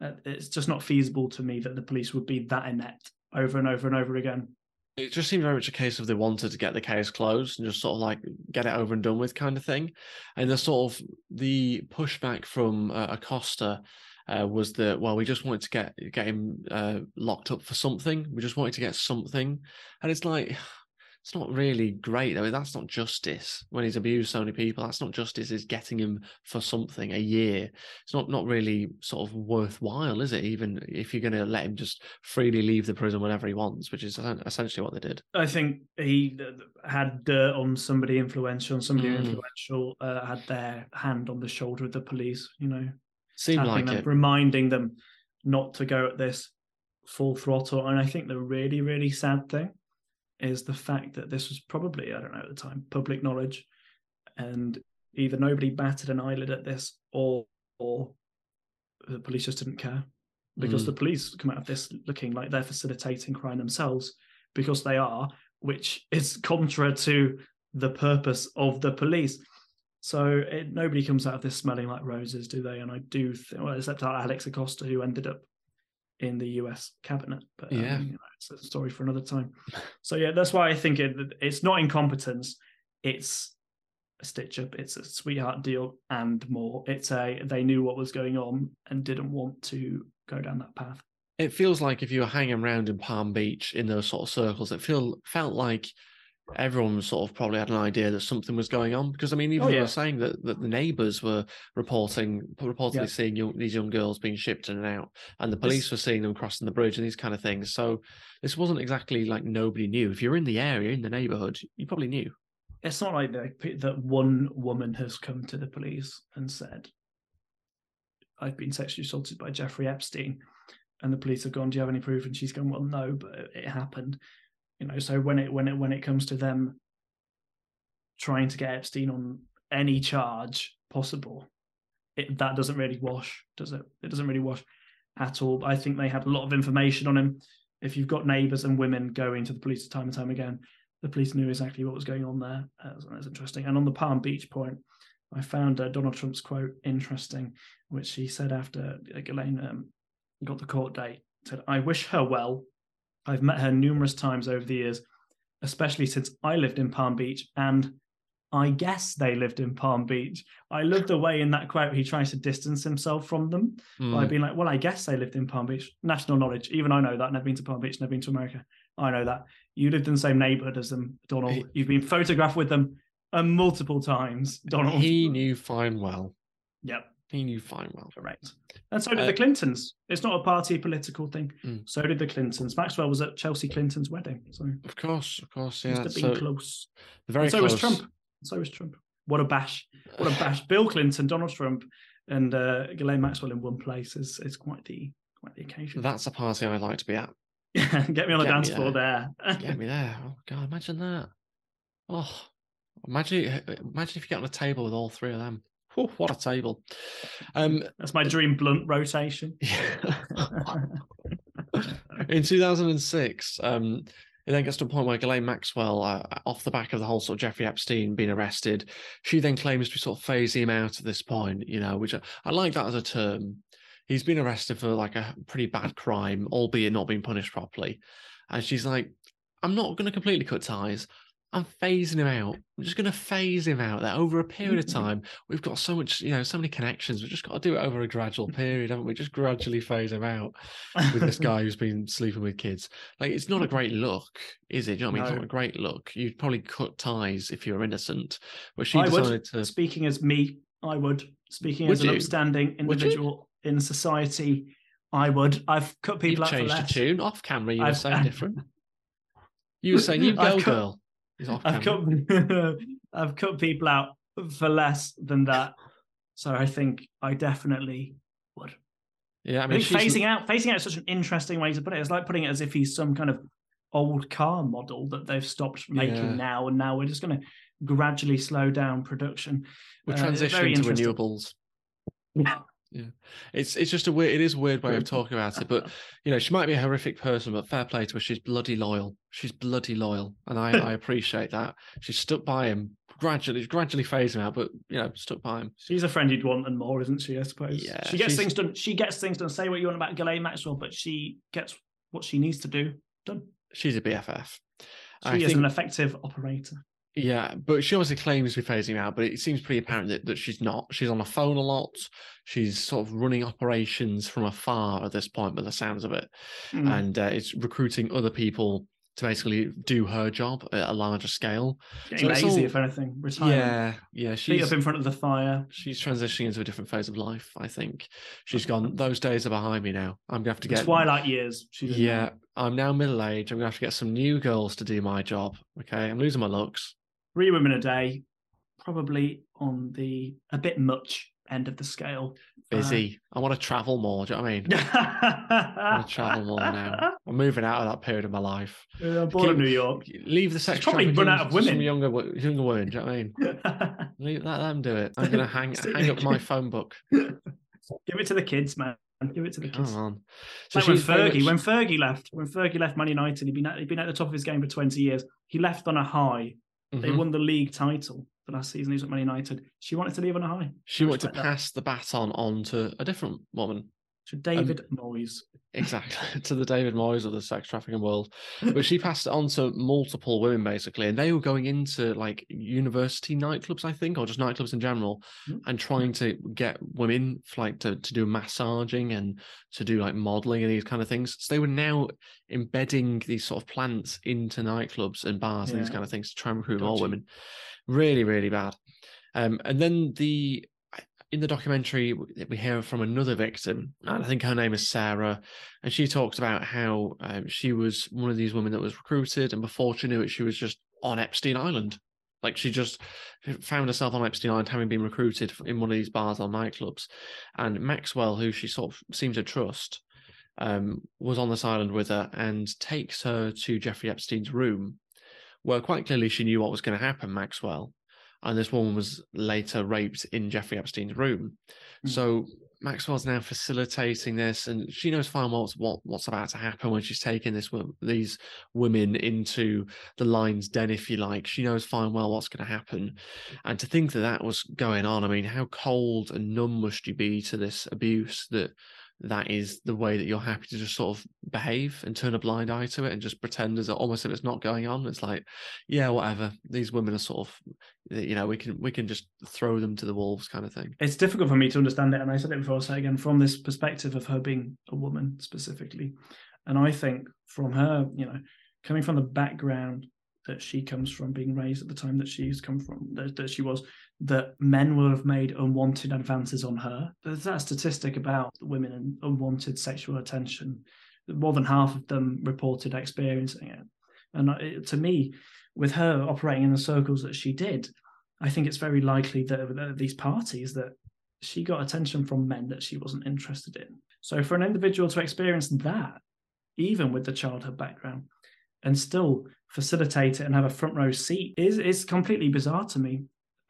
Uh, it's just not feasible to me that the police would be that inept over and over and over again it just seemed very much a case of they wanted to get the case closed and just sort of like get it over and done with kind of thing. And the sort of the pushback from uh, Acosta uh, was that well, we just wanted to get get him uh, locked up for something. We just wanted to get something, and it's like it's not really great. I mean, that's not justice when he's abused so many people. That's not justice. Is getting him for something a year. It's not not really sort of worthwhile, is it? Even if you're going to let him just freely leave the prison whenever he wants, which is essentially what they did. I think he had dirt on somebody influential, and somebody mm. influential uh, had their hand on the shoulder of the police. You know, seemed like them, it, reminding them not to go at this full throttle. And I think the really really sad thing is the fact that this was probably, I don't know at the time, public knowledge. And either nobody batted an eyelid at this or, or the police just didn't care. Because mm. the police come out of this looking like they're facilitating crime themselves, because they are, which is contra to the purpose of the police. So it, nobody comes out of this smelling like roses, do they? And I do, think, well, except Alex Acosta, who ended up in the US cabinet. But um, yeah, you know, it's a story for another time. So yeah, that's why I think it, it's not incompetence. It's a stitch up. It's a sweetheart deal and more. It's a they knew what was going on and didn't want to go down that path. It feels like if you were hanging around in Palm Beach in those sort of circles, it feel felt like everyone sort of probably had an idea that something was going on because I mean, even oh, yeah. were saying that, that the neighbours were reporting reportedly yeah. seeing young, these young girls being shipped in and out, and the police were seeing them crossing the bridge and these kind of things. So this wasn't exactly like nobody knew. If you're in the area in the neighbourhood, you probably knew. It's not like that, that one woman has come to the police and said, "I've been sexually assaulted by Jeffrey Epstein." And the police have gone, "Do you have any proof?" And she's gone, "Well, no, but it happened." You know, so when it when it when it comes to them trying to get Epstein on any charge possible, it, that doesn't really wash, does it? It doesn't really wash at all. I think they had a lot of information on him. If you've got neighbours and women going to the police time and time again, the police knew exactly what was going on there. that's interesting. And on the Palm Beach point, I found uh, Donald Trump's quote interesting, which he said after Ghislaine um, got the court date. Said, "I wish her well I've met her numerous times over the years, especially since I lived in Palm Beach, and I guess they lived in Palm Beach. I love the way in that quote he tries to distance himself from them mm. by being like, well, I guess they lived in Palm Beach. National knowledge. Even I know that. Never been to Palm Beach, never been to America. I know that. You lived in the same neighborhood as them, Donald. He, You've been photographed with them uh, multiple times, Donald. He knew fine well. Yep. He knew fine well. Correct. And so did uh, the Clintons. It's not a party political thing. Mm. So did the Clintons. Maxwell was at Chelsea Clinton's wedding. So of course, of course, yeah. Must have been so, close. Very so close. was Trump. So was Trump. What a bash! What a bash! Bill Clinton, Donald Trump, and uh, Ghislaine Maxwell in one place is is quite the quite the occasion. That's a party I'd like to be at. <laughs> Get me on the dance floor there. <laughs> Get me there. Oh God, imagine that. Oh, imagine imagine if you get on a table with all three of them. Oh, what a table. Um, That's my dream blunt rotation. <laughs> In 2006, um, it then gets to a point where Ghislaine Maxwell, uh, off the back of the whole sort of Jeffrey Epstein being arrested, she then claims to be sort of phasing him out at this point, you know, which I, I like that as a term. He's been arrested for like a pretty bad crime, albeit not being punished properly. And she's like, I'm not going to completely cut ties. I'm phasing him out. I'm just going to phase him out there over a period of mm-hmm. time. We've got so much, you know, so many connections. We've just got to do it over a gradual period, haven't we? Just gradually phase him out with this guy who's been sleeping with kids. Like, it's not a great look, is it? Do you know what I mean? No. It's not a great look. You'd probably cut ties if you're innocent. But she I decided would. to. Speaking as me, I would. Speaking would as an upstanding individual in society, I would. I've cut people You've out changed for the tune off camera. You I've, were saying <laughs> different. You were saying you go, girl. I've cut <laughs> I've cut people out for less than that. So I think I definitely would. Yeah, I mean, I phasing out phasing out is such an interesting way to put it. It's like putting it as if he's some kind of old car model that they've stopped making yeah. now, and now we're just going to gradually slow down production. We're uh, transitioning to renewables. Yeah. Yeah, it's it's just a weird. It is a weird way of talking about it, but <laughs> you know, she might be a horrific person, but fair play to her. She's bloody loyal. She's bloody loyal, and I, I <laughs> appreciate that. She's stuck by him gradually, gradually phasing out, but you know, stuck by him. She's a friend you'd want and more, isn't she? I suppose. Yeah, she gets things done. She gets things done. Say what you want about Ghislaine Maxwell, but she gets what she needs to do done. She's a BFF. She I is think... an effective operator. Yeah, but she obviously claims to be phasing out, but it seems pretty apparent that, that she's not. She's on the phone a lot. She's sort of running operations from afar at this point, by the sounds of it, mm. and uh, it's recruiting other people to basically do her job at a larger scale. Getting so lazy, all, if anything. Yeah, yeah. She's Feet up in front of the fire. She's transitioning into a different phase of life. I think she's gone. Those days are behind me now. I'm gonna have to get twilight years. yeah, I'm now middle aged. I'm gonna have to get some new girls to do my job. Okay, I'm losing my looks three women a day, probably on the a bit much end of the scale. Busy. Uh, I want to travel more. Do you know what I mean? I want to travel more now. I'm moving out of that period of my life. Yeah, I'm born in New York. Leave the sex. probably run out of women. younger, younger women. Do you know what I mean? <laughs> leave, let them do it. I'm gonna hang <laughs> hang up my phone book. Give it to the kids, man. Give it to the kids. Come on. So like when Fergie, much... when Fergie left, when Fergie left Man United, he'd been at, he'd been at the top of his game for 20 years. He left on a high Mm-hmm. They won the league title the last season. He was at Man United. She wanted to leave on a high. She wanted to pass that. the baton on to a different woman. To David um, Moyes. Exactly. <laughs> to the David Moyes of the sex trafficking world. <laughs> But she passed it on to multiple women basically. And they were going into like university nightclubs, I think, or just nightclubs in general, mm-hmm. and trying to get women like to, to do massaging and to do like modeling and these kind of things. So they were now embedding these sort of plants into nightclubs and bars yeah. and these kind of things to try and recruit more women. Really, really bad. Um, and then the in the documentary, we hear from another victim, and I think her name is Sarah, and she talks about how um, she was one of these women that was recruited, and before she knew it, she was just on Epstein Island. Like she just found herself on Epstein Island, having been recruited in one of these bars or nightclubs, and Maxwell, who she sort of seemed to trust, um, was on this island with her and takes her to Jeffrey Epstein's room, where quite clearly she knew what was going to happen. Maxwell, and this woman was later raped in Jeffrey Epstein's room. Mm. So Maxwell's now facilitating this, and she knows fine well what what's about to happen when she's taking this these women into the lion's den, if you like. She knows fine well what's going to happen, and to think that that was going on, I mean, how cold and numb must you be to this abuse that that is the way that you're happy to just sort of behave and turn a blind eye to it and just pretend as almost if it's not going on. It's like, yeah, whatever. These women are sort of, you know, we can we can just throw them to the wolves, kind of thing. It's difficult for me to understand it, and I said it before. I'll say again from this perspective of her being a woman specifically, and I think from her, you know, coming from the background that she comes from, being raised at the time that she's come from, that, that she was, that men will have made unwanted advances on her. There's that statistic about women and unwanted sexual attention. More than half of them reported experiencing it. And it, to me, with her operating in the circles that she did, I think it's very likely that at these parties that she got attention from men that she wasn't interested in. So for an individual to experience that, even with the childhood background, and still facilitate it and have a front row seat is is completely bizarre to me.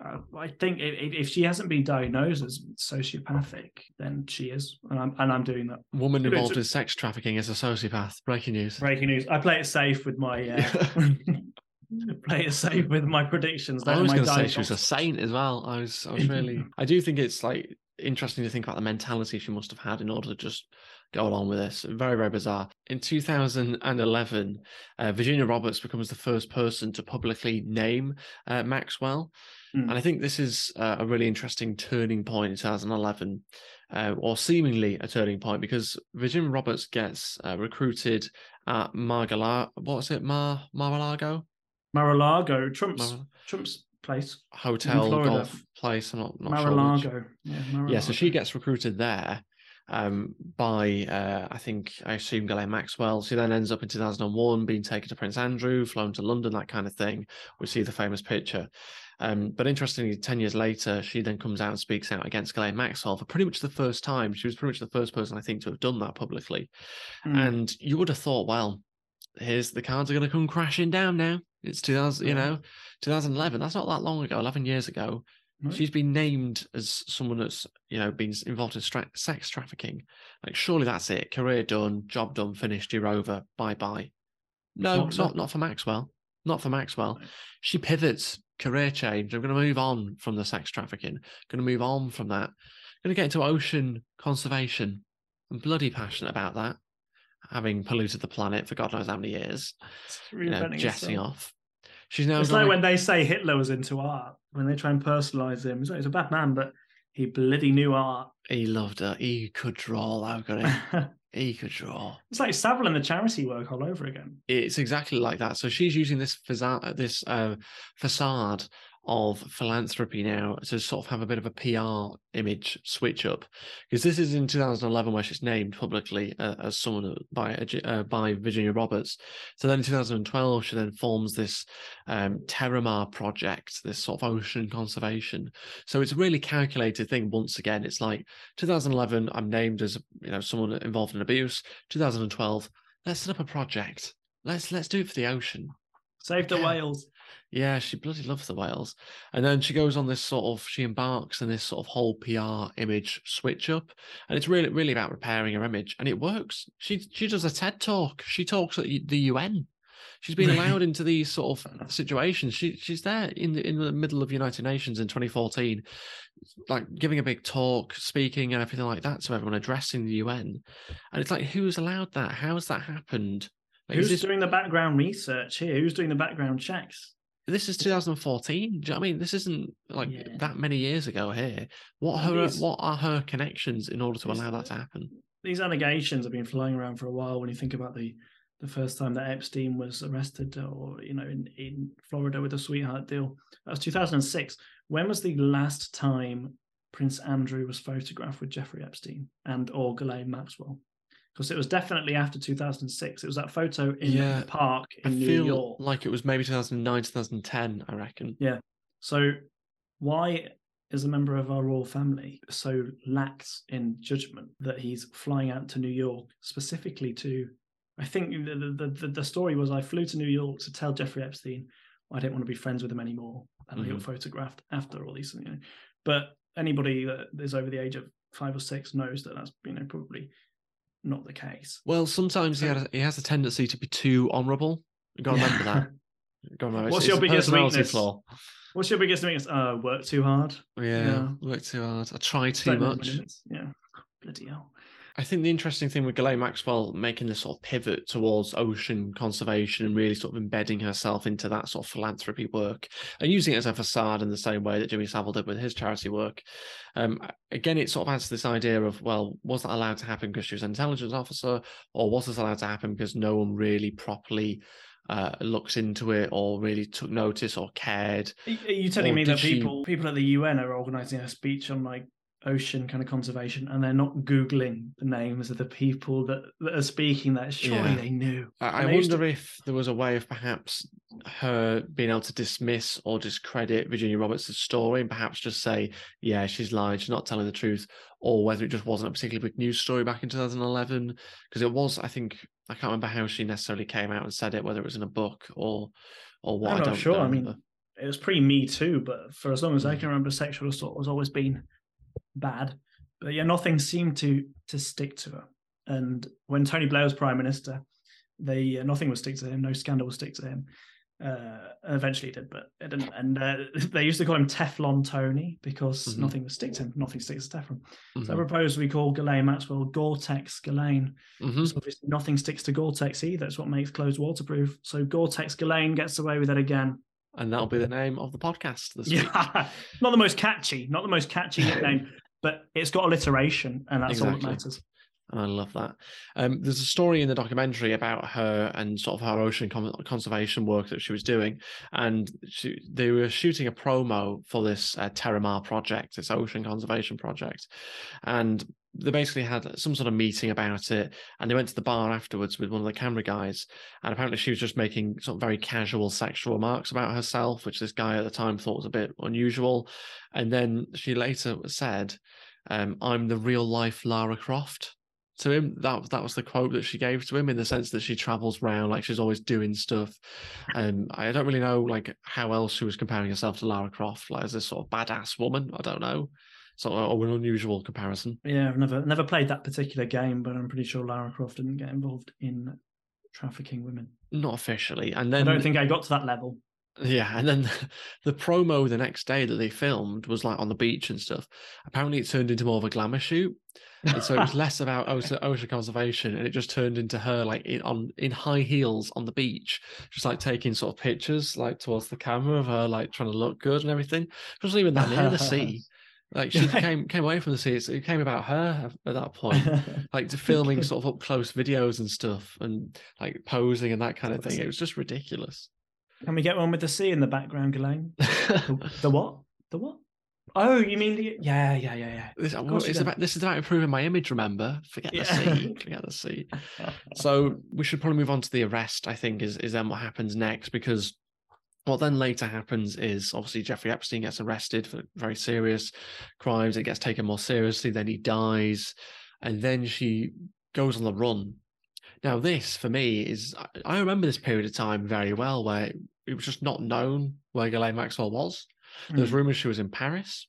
Uh, I think if, if, she hasn't been diagnosed as sociopathic, then she is, and I'm and I'm doing that. Woman involved in sex trafficking is a sociopath. Breaking news. Breaking news. I play it safe with my. Uh, <laughs> play it safe with my predictions. I was going to say she was a saint as well. I was, I was really. <laughs> I do think it's like interesting to think about the mentality she must have had in order to just go along with this. Very, very bizarre. In 2011, uh, Virginia Roberts becomes the first person to publicly name uh, Maxwell. Mm. And I think this is uh, a really interesting turning point in 2011, uh, or seemingly a turning point, because Virginia Roberts gets uh, recruited at Margala. What's it? Mar Mar-a-Lago? Mar-a-Lago, Trump's Mar- Trump's place. Hotel golf place. I'm not, not Mar-a-Lago. Sure yeah, Mar-a-Lago. yeah, so she gets recruited there um, by uh, I think I assume Ghislaine Maxwell. She then ends up in 2001 being taken to Prince Andrew, flown to London, that kind of thing. We see the famous picture. Um, but interestingly, 10 years later, she then comes out and speaks out against Ghislaine Maxwell for pretty much the first time. She was pretty much the first person, I think, to have done that publicly. Mm. And you would have thought, well, here's the cards are going to come crashing down now. It's 2000, you know, 2011. That's not that long ago, 11 years ago. Right. She's been named as someone that's you know been involved in stra- sex trafficking. Like, surely that's it. Career done, job done, finished. You're over. Bye bye. No, not not, not for Maxwell. Not for Maxwell. She pivots, career change. I'm going to move on from the sex trafficking. I'm Going to move on from that. I'm Going to get into ocean conservation. I'm bloody passionate about that. Having polluted the planet for God knows how many years. You know, jetting off. She's now. It's like when they say Hitler was into art when they try and personalize him. He's, he's a bad man, but he bloody knew art. He loved it. He could draw, though, <laughs> could he? could draw. It's like Savile and the charity work all over again. It's exactly like that. So she's using this facade, this uh, facade of philanthropy now to sort of have a bit of a PR image switch up because this is in 2011 where she's named publicly uh, as someone by uh, by Virginia Roberts. So then in 2012 she then forms this um, Terramar project, this sort of ocean conservation. So it's a really calculated thing. Once again, it's like 2011 I'm named as you know someone involved in abuse. 2012 let's set up a project. Let's let's do it for the ocean. Save the yeah. whales. Yeah, she bloody loves the whales. And then she goes on this sort of she embarks in this sort of whole PR image switch up. And it's really, really about repairing her image. And it works. She she does a TED talk. She talks at the UN. She's been allowed into these sort of situations. She she's there in the in the middle of the United Nations in 2014, like giving a big talk, speaking and everything like that to everyone, addressing the UN. And it's like, who's allowed that? How has that happened? Like, Who's this... doing the background research here? Who's doing the background checks? This is 2014. Do you know I mean? This isn't like yeah. that many years ago here. What her these, what are her connections in order to allow that to happen? These allegations have been flying around for a while. When you think about the the first time that Epstein was arrested, or you know, in in Florida with a sweetheart deal, that was 2006. When was the last time Prince Andrew was photographed with Jeffrey Epstein and or Ghislaine Maxwell? Because it was definitely after 2006. It was that photo in yeah, the park in I New feel York. Like it was maybe 2009, 2010, I reckon. Yeah. So why is a member of our royal family so lax in judgment that he's flying out to New York specifically to? I think the the, the, the story was I flew to New York to tell Jeffrey Epstein I don't want to be friends with him anymore, and mm-hmm. he got photographed after all these. You know, but anybody that is over the age of five or six knows that that's you know probably not the case. Well, sometimes so, he, a, he has a tendency to be too honourable. You got to remember that. <laughs> Got to remember. What's it's, your it's biggest weakness? Flaw. What's your biggest weakness? Uh, work too hard. Yeah, yeah. work too hard. I try too much. Yeah, bloody hell. I think the interesting thing with Ghislaine Maxwell making this sort of pivot towards ocean conservation and really sort of embedding herself into that sort of philanthropy work and using it as a facade in the same way that Jimmy Savile did with his charity work. Um, again, it sort of adds to this idea of, well, was that allowed to happen because she was an intelligence officer or was this allowed to happen because no one really properly uh, looks into it or really took notice or cared. Are you telling me that people people at the UN are organising a speech on like ocean kind of conservation and they're not googling the names of the people that, that are speaking that. Surely yeah. they knew. I, I wonder to... if there was a way of perhaps her being able to dismiss or discredit virginia roberts' story and perhaps just say yeah she's lying. She's not telling the truth or whether it just wasn't a particularly big news story back in 2011 because it was i think i can't remember how she necessarily came out and said it whether it was in a book or or what i'm not sure. I mean it was pretty me too but for as long as i mm. can remember sexual assault has always been bad, but yeah, nothing seemed to to stick to her. And when Tony Blair was prime minister, they uh, nothing would stick to him, no scandal would stick to him. Uh, eventually it did, but it didn't. And uh, <laughs> they used to call him Teflon Tony because mm-hmm. nothing would stick to him. Nothing sticks to Teflon. Mm-hmm. So I propose we call Ghislaine Maxwell Gore-Tex Ghislaine. Mm-hmm. So obviously nothing sticks to Gore-Tex either. That's what makes clothes waterproof. So Gore-Tex Ghislaine gets away with it again and that'll be the name of the podcast this week. Yeah, <laughs> not the most catchy, not the most catchy <laughs> nickname, but it's got alliteration, and that's exactly. all that matters. And I love that. Um, there's a story in the documentary about her and sort of her ocean conservation work that she was doing, and she, they were shooting a promo for this uh, Terramar project, this ocean conservation project, and they basically had some sort of meeting about it and they went to the bar afterwards with one of the camera guys and apparently she was just making sort of very casual sexual remarks about herself which this guy at the time thought was a bit unusual. And then she later said um, i'm the real life lara croft. To him that that was the quote that she gave to him in the sense that she travels around like she's always doing stuff. And i don't really know like how else she was comparing herself to lara croft like as this sort of badass woman i don't know sort of an unusual comparison. Yeah, I've never never played that particular game, but I'm pretty sure Lara Croft didn't get involved in trafficking women. Not officially, and then I don't think I got to that level. Yeah, and then <laughs> the promo the next day that they filmed was like on the beach and stuff. Apparently, it turned into more of a glamour shoot, and so it was <laughs> less about ocean, ocean conservation, and it just turned into her like in on in high heels on the beach, just like taking sort of pictures like towards the camera of her like trying to look good and everything. She wasn't even that near the sea. <laughs> Like <laughs> she came came away from the sea. It came about her at that point, <laughs> like to filming sort of up close videos and stuff, and like posing and that kind of thing. It was just ridiculous. Can we get one with the sea in the background, Ghislaine? the, <laughs> the what? The what? Oh, you mean the yeah, yeah, yeah, yeah. This, it's about this is about improving my image. Remember, forget yeah. the sea, forget the sea. so we should probably move on to the arrest. I think is is then what happens next because what then later happens is obviously Jeffrey Epstein gets arrested for very serious crimes. It gets taken more seriously. Then he dies. And then she goes on the run. Now, this for me is, I remember this period of time very well where it was just not known where Ghislaine Maxwell was. Mm. There's rumors she was in Paris.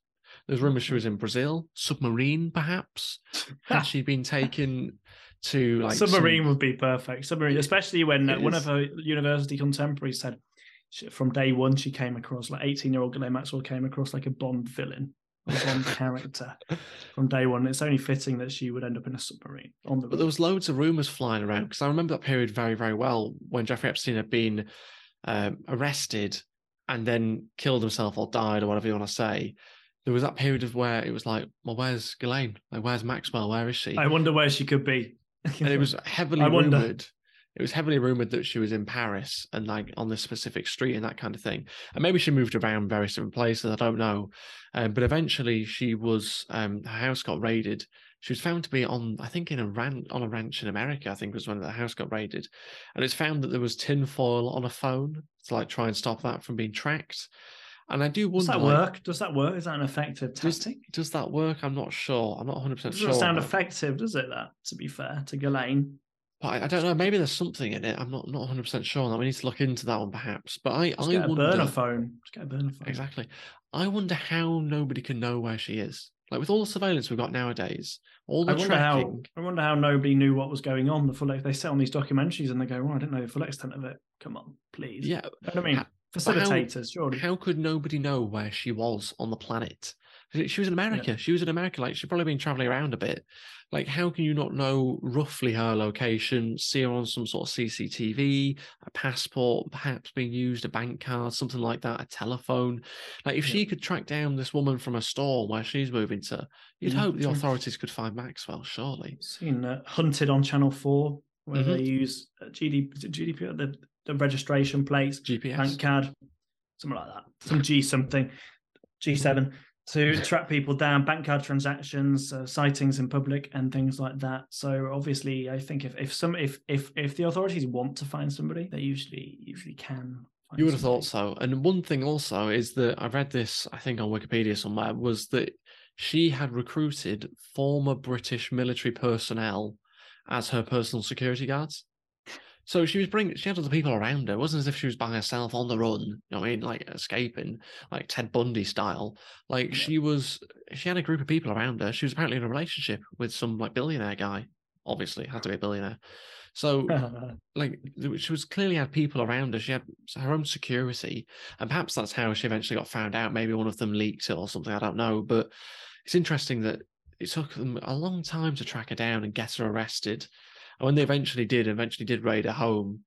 There's rumors she was in Brazil, submarine perhaps. <laughs> Had she been taken to like submarine some... would be perfect. Submarine, especially when uh, one of her university contemporaries said, she, from day one she came across like 18 year old Ghislaine Maxwell came across like a Bond villain, a Bond <laughs> character from day one. It's only fitting that she would end up in a submarine on the. But there was loads of rumors flying around because I remember that period very very well when Jeffrey Epstein had been um, arrested and then killed himself or died or whatever you want to say. There was that period of where it was like, well, where's Ghislaine? Like, where's Maxwell? Where is she? I wonder where she could be. and it was <laughs> heavily rumored it was heavily rumored that she was in Paris and like on this specific street and that kind of thing. And maybe she moved around various different places. I don't know. Um, but eventually, she was um, her house got raided. She was found to be on, I think, in a ranch on a ranch in America. I think was when the house got raided, and it's found that there was tinfoil on a phone to like try and stop that from being tracked. And I do wonder. Does that like, work? Does that work? Is that an effective tactic? Does, does that work? I'm not sure. I'm not 100 percent sure. Doesn't sound effective, does it? That to be fair to Ghislaine. But I, I, don't know. Maybe there's something in it. I'm not not 100 percent sure. That we need to look into that one perhaps. But I Just I get wonder, a burner phone. Just get a burner phone. Exactly. I wonder how nobody can know where she is. Like with all the surveillance we've got nowadays, all the I wonder tracking. How, I wonder how nobody knew what was going on. The full they sit on these documentaries and they go, "Well, I didn't know the full extent of it." Come on, please. Yeah, you know I mean, how, facilitators. How, surely. How could nobody know where she was on the planet She was in America. Yeah. She was in America. Like she'd probably been traveling around a bit. Like, how can you not know roughly her location? See her on some sort of CCTV, a passport perhaps being used, a bank card, something like that, a telephone. Like, if yeah. she could track down this woman from a store where she's moving to, you'd yeah, hope the authorities could find Maxwell. Surely. Seen uh, Hunted on Channel Four, where mm-hmm. they use uh, GD, GDPR, the, the registration plates, GPS, bank card, something like that, some G something, G7 to track people down, bank card transactions, uh, sightings in public, and things like that. So obviously, I think if if some if if if the authorities want to find somebody, they usually usually can. You would have thought so. And one thing also is that I read this, I think on Wikipedia somewhere, was that she had recruited former British military personnel as her personal security guards. So she was bringing, she had other people around her. It wasn't as if she was by herself on the run, you know what I mean? Like escaping, like Ted Bundy style. Like yeah. she was, she had a group of people around her. She was apparently in a relationship with some like billionaire guy, obviously, had to be a billionaire. So, <laughs> like, she was clearly had people around her. She had her own security, and perhaps that's how she eventually got found out. Maybe one of them leaked it or something. I don't know. But it's interesting that it took them a long time to track her down and get her arrested. And when they eventually did, eventually did raid her home,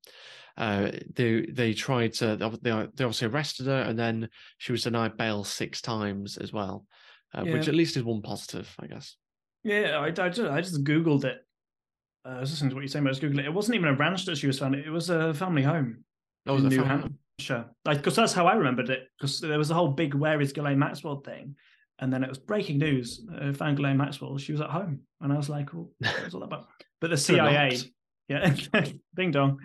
uh, they they tried to they, they obviously arrested her, and then she was denied bail six times as well, uh, yeah. which at least is one positive, I guess. Yeah, I, I, just, I just googled it. Uh, I was listening to what you're saying, but I was googling it. It wasn't even a ranch that she was found. It was a family home. Oh, was in New family? Hampshire. Like, because that's how I remembered it. Because there was a whole big "Where is Ghislaine Maxwell" thing, and then it was breaking news. Uh, found Ghislaine Maxwell. She was at home, and I was like, well, "What's all that about?" But the CIA, yeah, <laughs> ding dong.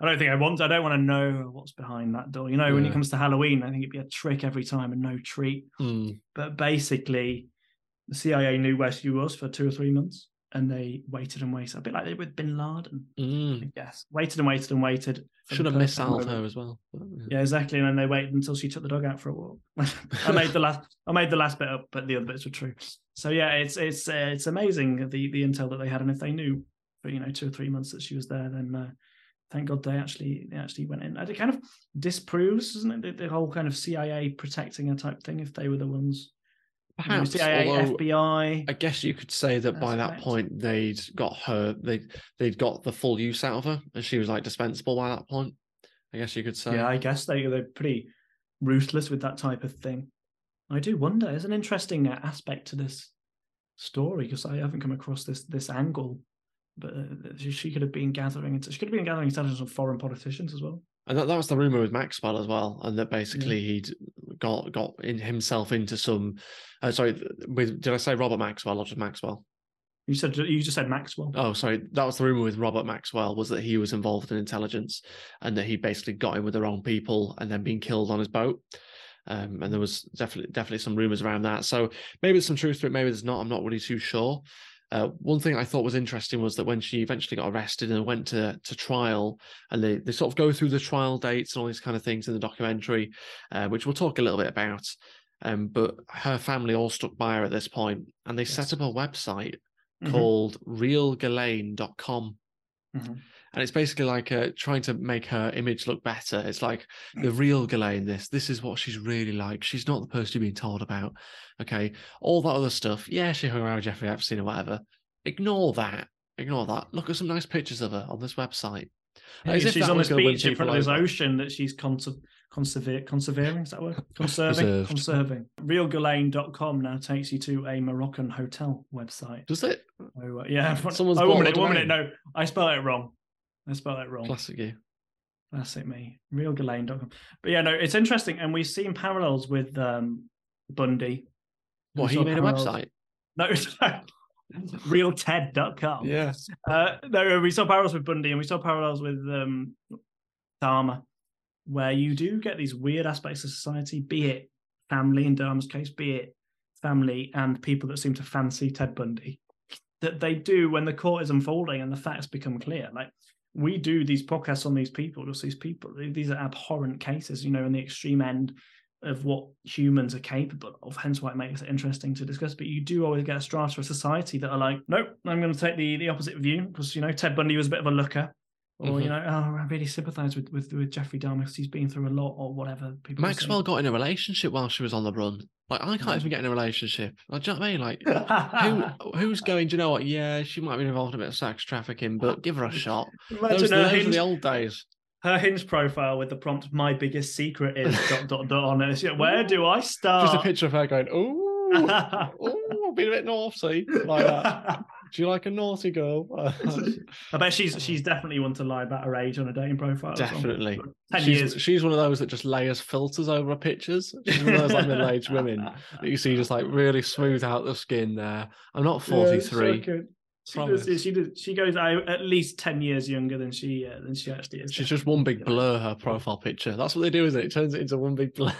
I don't think I want. I don't want to know what's behind that door. You know, yeah. when it comes to Halloween, I think it'd be a trick every time and no treat. Mm. But basically, the CIA knew where she was for two or three months, and they waited and waited. A bit like they with Bin Laden, mm. I guess. Waited and waited and waited. Should have missed out her as well. Yeah. yeah. exactly. And then they waited until she took the dog out for a walk. <laughs> I made the last. I made the last bit up, but the other bits were true. So yeah, it's it's uh, it's amazing the the intel that they had, and if they knew for you know two or three months that she was there, then uh, thank God they actually they actually went in. And it kind of disproves, doesn't it, the, the, whole kind of CIA protecting her type thing if they were the ones. Perhaps you know, CIA, FBI. I guess you could say that by that point they'd got her they they'd got the full use out of her, and she was like dispensable by that point. I guess you could say. Yeah, I guess they they're pretty ruthless with that type of thing. I do wonder. There's an interesting aspect to this story because I haven't come across this this angle but uh, she could have been gathering she could have been gathering intelligence on foreign politicians as well. And that, that was the rumor with Maxwell as well, and that basically yeah. he'd got got in himself into some. Uh, sorry, with did I say Robert Maxwell or just Maxwell? You said you just said Maxwell. Oh, sorry. That was the rumor with Robert Maxwell was that he was involved in intelligence, and that he basically got in with the wrong people and then being killed on his boat. Um, and there was definitely definitely some rumors around that. So maybe there's some truth to it, maybe there's not. I'm not really too sure. Uh, one thing I thought was interesting was that when she eventually got arrested and went to to trial, and they, they sort of go through the trial dates and all these kind of things in the documentary, uh, which we'll talk a little bit about. Um, but her family all stuck by her at this point, and they yes. set up a website mm-hmm. called realghislaine.com. Mm-hmm and it's basically like uh, trying to make her image look better. It's like the real Ghislaine. This, this is what she's really like. She's not the person you've been told about. Okay, all that other stuff. Yeah, she hung around with Jeffrey Epstein or whatever. Ignore that. Ignore that. Look at some nice pictures of her on this website. Hey, she's on this beach in front of this ocean that she's cons- conserving. Is that word? <laughs> Conserving. Conserving. Realghislaine.com now takes you to a Moroccan hotel website. Does it? Oh, uh, yeah. Someone's oh, one minute, one minute. No, I spelled it wrong. I spelled that wrong. Classic you. Classic me. Realghislaine.com. But yeah, no, it's interesting. And we've seen parallels with um, Bundy. What, he made parallels. a website? No, <laughs> realted.com. Yeah. Uh, no, we saw parallels with Bundy and we saw parallels with um, Dahmer, where you do get these weird aspects of society, be it family in Dahmer's case, be it family and people that seem to fancy Ted Bundy, that they do when the court is unfolding and the facts become clear. Like we do these podcasts on these people, just these people. These are abhorrent cases, you know, in the extreme end of what humans are capable of. Hence why it makes it interesting to discuss. But you do always get a strata of society that are like, nope, I'm going to take the the opposite view because you know Ted Bundy was a bit of a looker. Or Mhm. you know, oh, I really sympathise with, with with Jeffrey Dahmer because he's been through a lot, or whatever. People Maxwell got in a relationship while she was on the run. Like I can't even get in a relationship. Like, do you know what I mean? Like who <laughs> who's going? Do you know what? Yeah, she might be involved in a bit of sex trafficking, but give her a shot. Imagine Those, her, those hinge, the old days. her hinge profile with the prompt "My biggest secret is <laughs> dot dot dot" on it. Yeah, Where do I start? Just a picture of her going, "Ooh, <laughs> ooh, being a bit naughty like that." Do you like a naughty girl? <laughs> I bet she's she's definitely one to lie about her age on a dating profile. Definitely. Ten she's, years. she's one of those that just layers filters over her pictures. She's one of those like middle-aged women <laughs> that you see just like really smooth out the skin there. I'm not Yeah, 43. so. She, does, she, does, she goes out at least ten years younger than she uh, than she actually is. She's just one big blur, her profile picture. That's what they do, isn't it? It turns it into one big blur.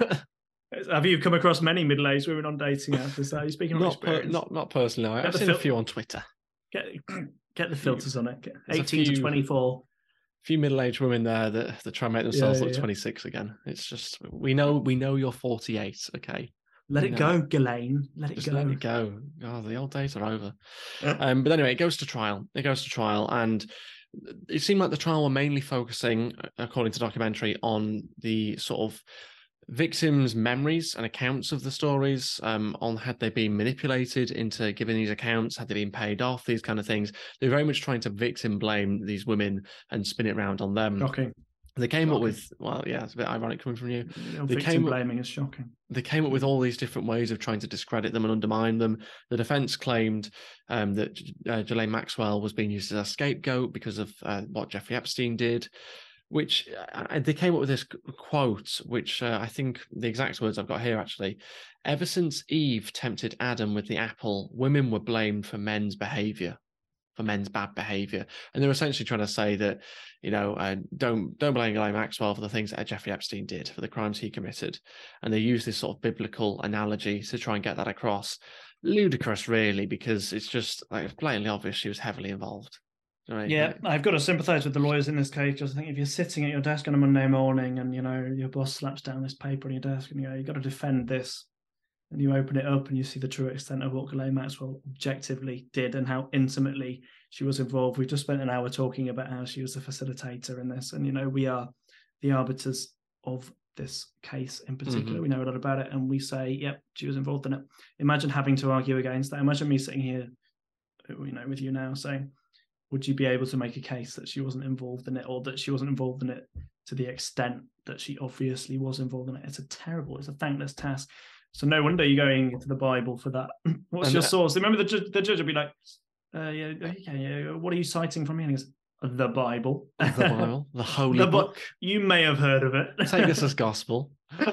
Have you come across many middle-aged women on dating apps? Are you speaking of not, per, not not personally. Get I've the seen a few on Twitter. Get <clears throat> get the filters on it. Get a Eighteen to few- twenty-four. few middle-aged women there that, that try and make themselves yeah, look yeah. 26 again. It's just we know we know you're 48, okay? Let You it know. go, Ghislaine. Let it Just go. let it go. Oh, the old days are over. Yeah. Um, but anyway, it goes to trial. It goes to trial, and it seemed like the trial were mainly focusing, according to documentary, on the sort of victims' memories and accounts of the stories. Um, on had they been manipulated into giving these accounts, had they been paid off, these kind of things. They're very much trying to victim blame these women and spin it around on them. Shocking. They came up with well, yeah, it's a bit ironic coming from you. Know, They victim came up- blaming is shocking. they came up with all these different ways of trying to discredit them and undermine them. The defense claimed um, that uh, Ghislaine Maxwell was being used as a scapegoat because of uh, what Jeffrey Epstein did. Which uh, they came up with this quote, which uh, I think the exact words I've got here actually. Ever since Eve tempted Adam with the apple, women were blamed for men's behavior, for men's bad behavior, and they're essentially trying to say that, you know, uh, don't don't blame Ghislaine Maxwell for the things that Jeffrey Epstein did, for the crimes he committed and they use this sort of biblical analogy to try and get that across. Ludicrous, really, because it's just like it's blatantly obvious she was heavily involved. Right? Yeah, I've got to sympathise with the lawyers in this case. Because I think if you're sitting at your desk on a Monday morning and you know your boss slaps down this paper on your desk and you go, you've got to defend this, and you open it up and you see the true extent of what Ghislaine Maxwell objectively did and how intimately she was involved. We just spent an hour talking about how she was the facilitator in this, and you know we are the arbiters of this case in particular. Mhm. We know a lot about it, and we say, yep, she was involved in it. Imagine having to argue against that. Imagine me sitting here, you know, with you now saying would you be able to make a case that she wasn't involved in it or that she wasn't involved in it to the extent that she obviously was involved in it? It's a terrible, it's a thankless task. So no wonder you're going to the Bible for that. <clears throat> What's And, your uh, source? Remember the judge, the judge would be like, uh, yeah, okay, yeah, what are you citing from here? And he goes, the Bible. the Bible, <laughs> the holy The Bi- book. you may have heard of it. Take this as <laughs> gospel. <laughs>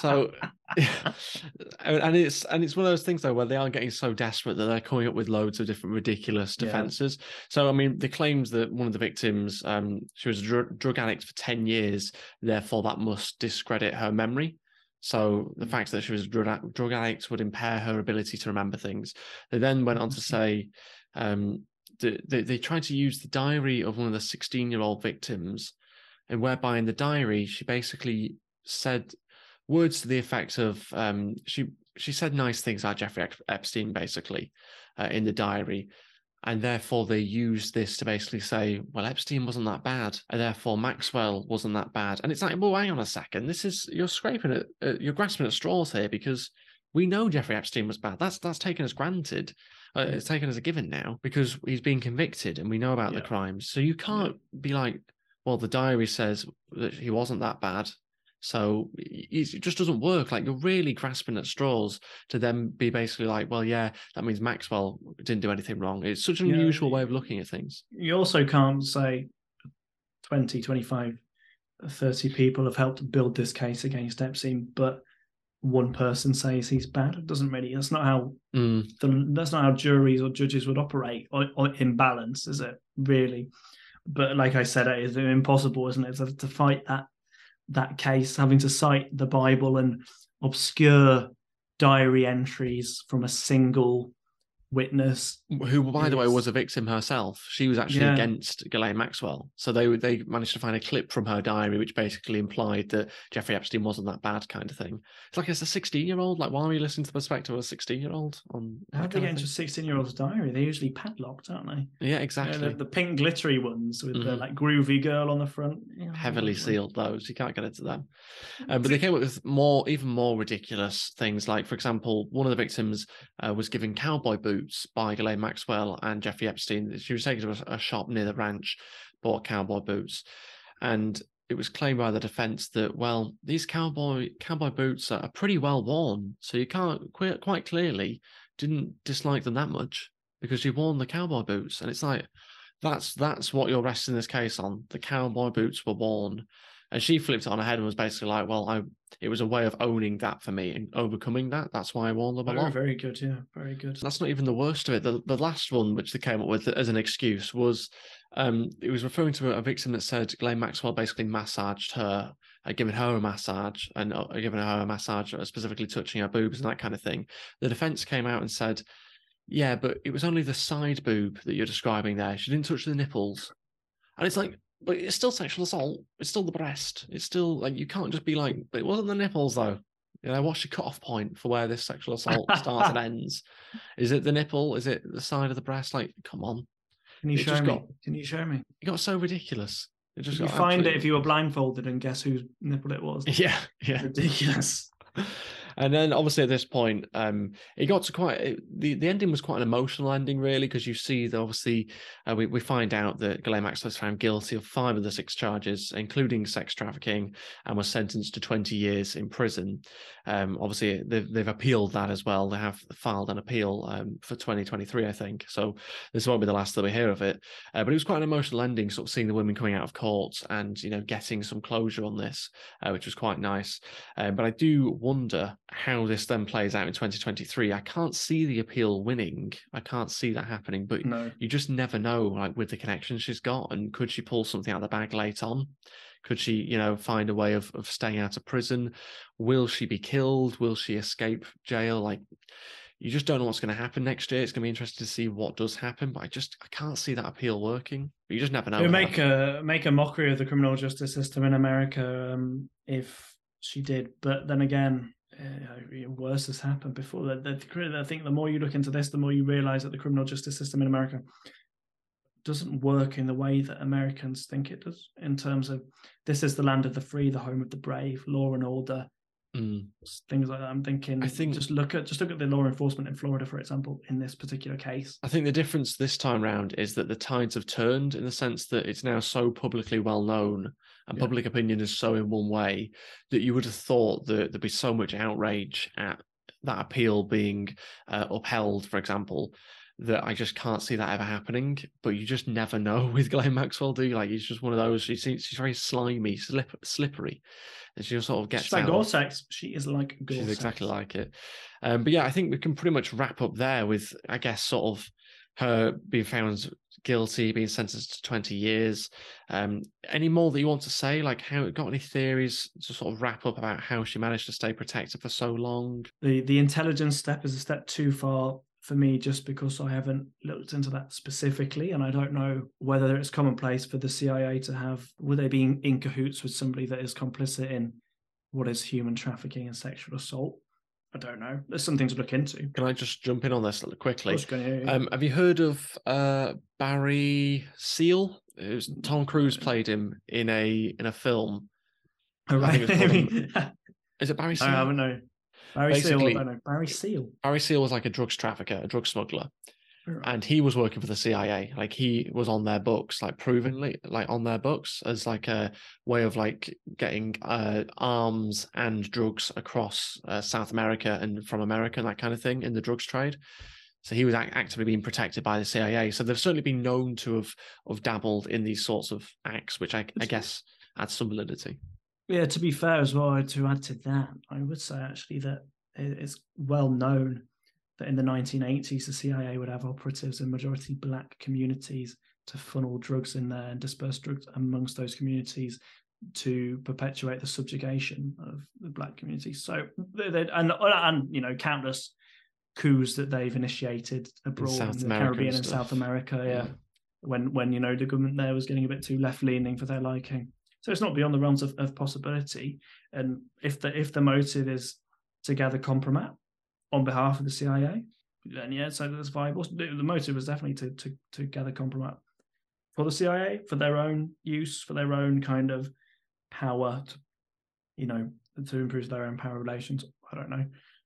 So, <laughs> and it's and it's one of those things though where they are getting so desperate that they're coming up with loads of different ridiculous Yeah. defenses. So, I mean, the claims that one of the victims, um, she was a dr- drug addict for ten years, therefore that must discredit her memory. So the Mm. fact that she was a drug, drug addict would impair her ability to remember things. They then went on to say um, that they, they tried to use the diary of one of the 16 year old victims, and whereby in the diary, she basically said words to the effect of um, she she said nice things about Jeffrey Epstein basically uh, in the diary. And therefore, they used this to basically say, well, Epstein wasn't that bad, and therefore Maxwell wasn't that bad. And it's like, well, hang on a second. This is you're scraping at, uh, you're grasping at straws here because we know Jeffrey Epstein was bad. That's that's taken as granted. Uh, It's taken as a given now because he's been convicted and we know about the crimes. So you can't be like, well, the diary says that he wasn't that bad. So it just doesn't work. Like you're really grasping at straws to then be basically like, well, yeah, that means Maxwell didn't do anything wrong. It's such an Yeah, unusual way of looking at things. you also can't say 20, 25, 30 people have helped build this case against Epstein, but one person says he's bad. It doesn't really, that's not how Mm, the, that's not how juries or judges would operate or, or in balance, is it? Really? But like I said, it is impossible, isn't it, to, to fight that that case, having to cite the Bible and obscure diary entries from a single witness. Who, by the way, was a victim herself. She was actually Yeah. against Ghislaine Maxwell. So they they managed to find a clip from her diary, which basically implied that Jeffrey Epstein wasn't that bad, kind of thing. It's like it's a 16 year old. Like, why are you listening to the perspective of a 16 year old on How do they get into a 16 year old's diary? They're usually padlocked, aren't they? Yeah, You exactly. know, the, the pink glittery ones with the Mhm. like groovy girl on the front. Yeah, heavily sealed those. You can't get into them. Um, but they came up with more, even more ridiculous things. Like, for example, one of the victims uh, was given cowboy boots by Ghislaine Maxwell and Jeffrey Epstein. She was taken to a, shop near the ranch, bought cowboy boots, and it was claimed by the defense that well, these cowboy cowboy boots are pretty well worn, so you can't quite quite clearly didn't dislike them that much because you've worn the cowboy boots, and it's like that's that's what you're resting this case on. The cowboy boots were worn. And she flipped it on her head and was basically like, "Well, I it was a way of owning that for me and overcoming that. That's why I wore them a Very, lot." very good. Yeah, very good. That's not even the worst of it. The the last one, which they came up with as an excuse, was um, it was referring to a victim that said Ghislaine Maxwell basically massaged her, uh, giving her a massage and uh, giving her a massage, uh, specifically touching her boobs and that kind of thing. The defense came out and said, "Yeah, but it was only the side boob that you're describing there. She didn't touch the nipples." And it's like, but it's still sexual assault. It's still the breast. It's still like you can't just be like, but it wasn't the nipples though. You know, what's your cut-off point for where this sexual assault starts and <laughs> ends? Is it the nipple? Is it the side of the breast? Like, come on. Can you it show me? got- Can you show me? It got so ridiculous. It just you find it if you were blindfolded and guess whose nipple it was. <laughs> Yeah, yeah. Ridiculous. <laughs> And then obviously at this point, um, it got to quite it, the the ending was quite an emotional ending, really, because you see that obviously uh, we we find out that Ghislaine Maxwell was found guilty of five of the six charges, including sex trafficking, and was sentenced to twenty years in prison. Um, obviously they've they've appealed that as well. They have filed an appeal um, for 2023, I think. So this won't be the last that we hear of it. Uh, but it was quite an emotional ending, sort of seeing the women coming out of court and you know getting some closure on this, uh, which was quite nice. Uh, but I do wonder how this then plays out in 2023. I can't see the appeal winning. I can't see that happening. But No. you just never know, like with the connections she's got, and could she pull something out of the bag late on? Could she, you know, find a way of of staying out of prison? Will she be killed? Will she escape jail? Like, you just don't know what's going to happen next year. It's going to be interesting to see what does happen. But I just I can't see that appeal working. But you just never know. It would make a make a mockery of the criminal justice system in America um, if she did. But then again, uh, worse has happened before. I think the more you look into this, the more you realize that the criminal justice system in America doesn't work in the way that Americans think it does. In terms of this is the land of the free, the home of the brave, law and order, Mm. things like that. I'm thinking. I think- just look at just look at the law enforcement in Florida, for example, in this particular case. I think the difference this time round is that the tides have turned in the sense that it's now so publicly well known and Yeah. public opinion is so in one way that you would have thought that there'd be so much outrage at that appeal being uh, upheld, for example, that I just can't see that ever happening. But you just never know <laughs> with Ghislaine Maxwell, do you? Like he's just one of those. She seems she's very slimy, slip, slippery, and she sort of gets She's like Gore-Tex. She is like Gore-Tex. She's exactly like it. Um, but yeah, I think we can pretty much wrap up there with, I guess, sort of her being found guilty, being sentenced to 20 years. Um, any more that you want to say? Like, how got any theories to sort of wrap up about how she managed to stay protected for so long? the the intelligence step is a step too far for me just because I haven't looked into that specifically and I don't know whether it's commonplace for the CIA to have would they be in, in cahoots with somebody that is complicit in what is human trafficking and sexual assault I don't know there's something to look into Can I just jump in on this quickly? I was gonna- Um, have you heard of uh, Barry Seal? It was, Tom Cruise played him in a in a film. Oh, right. it's called- <laughs> Is it Barry Seal? I haven't know Barry Seal Basically- I don't know Barry Seal Barry Seal was like a drugs trafficker, a drug smuggler. Right. and he was working for the CIA. Like he was on their books, like provenly, like on their books as like a way of like getting uh, arms and drugs across uh, South America and from America and that kind of thing in the drugs trade. So he was ac- actively being protected by the CIA. So they've certainly been known to have have dabbled in these sorts of acts, which I, I guess adds some validity. Yeah, to be fair as well, to add to that, I would say actually that it's well known that in the 1980s, the CIA would have operatives in majority black communities to funnel drugs in there and disperse drugs amongst those communities to perpetuate the subjugation of the black community. So, and and you know, countless coups that they've initiated abroad in, in the America Caribbean and, South America. Yeah. yeah. When when you know the government there was getting a bit too left leaning for their liking. So it's not beyond the realms of, of possibility. And if the if the motive is to gather compromat on behalf of the CIA, then yeah, so that's viable. The motive was definitely to to to gather compromat for the CIA for their own use, for their own kind of power, to, you know, to improve their own power relations. I don't know,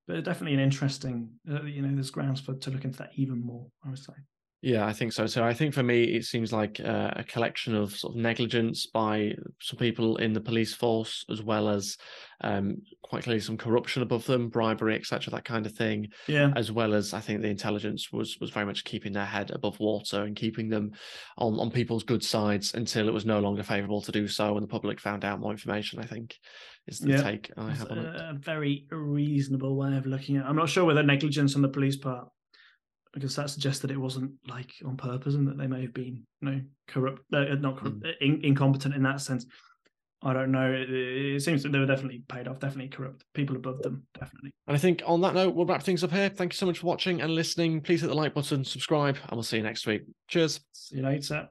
but definitely an interesting. Uh, you know, there's grounds for to look into that even more. I would say. Yeah, I think so. So I think for me, it seems like uh, a collection of sort of negligence by some people in the police force, as well as um, quite clearly some corruption above them, bribery, etc., that kind of thing. Yeah. As well as I think the intelligence was was very much keeping their head above water and keeping them on on people's good sides until it was no longer favourable to do so, and the public found out more information. I think is the yeah. take I have on it. A very reasonable way of looking at. it. I'm not sure whether negligence on the police part because that suggests that it wasn't like on purpose and that they may have been, you know, corrupt, uh, not corrupt, mm. in, incompetent in that sense. I don't know. It, it, seems that they were definitely paid off, definitely corrupt. People above them, definitely. And I think on that note, we'll wrap things up here. Thank you so much for watching and listening. Please hit the like button, subscribe, and we'll see you next week. Cheers. See you later.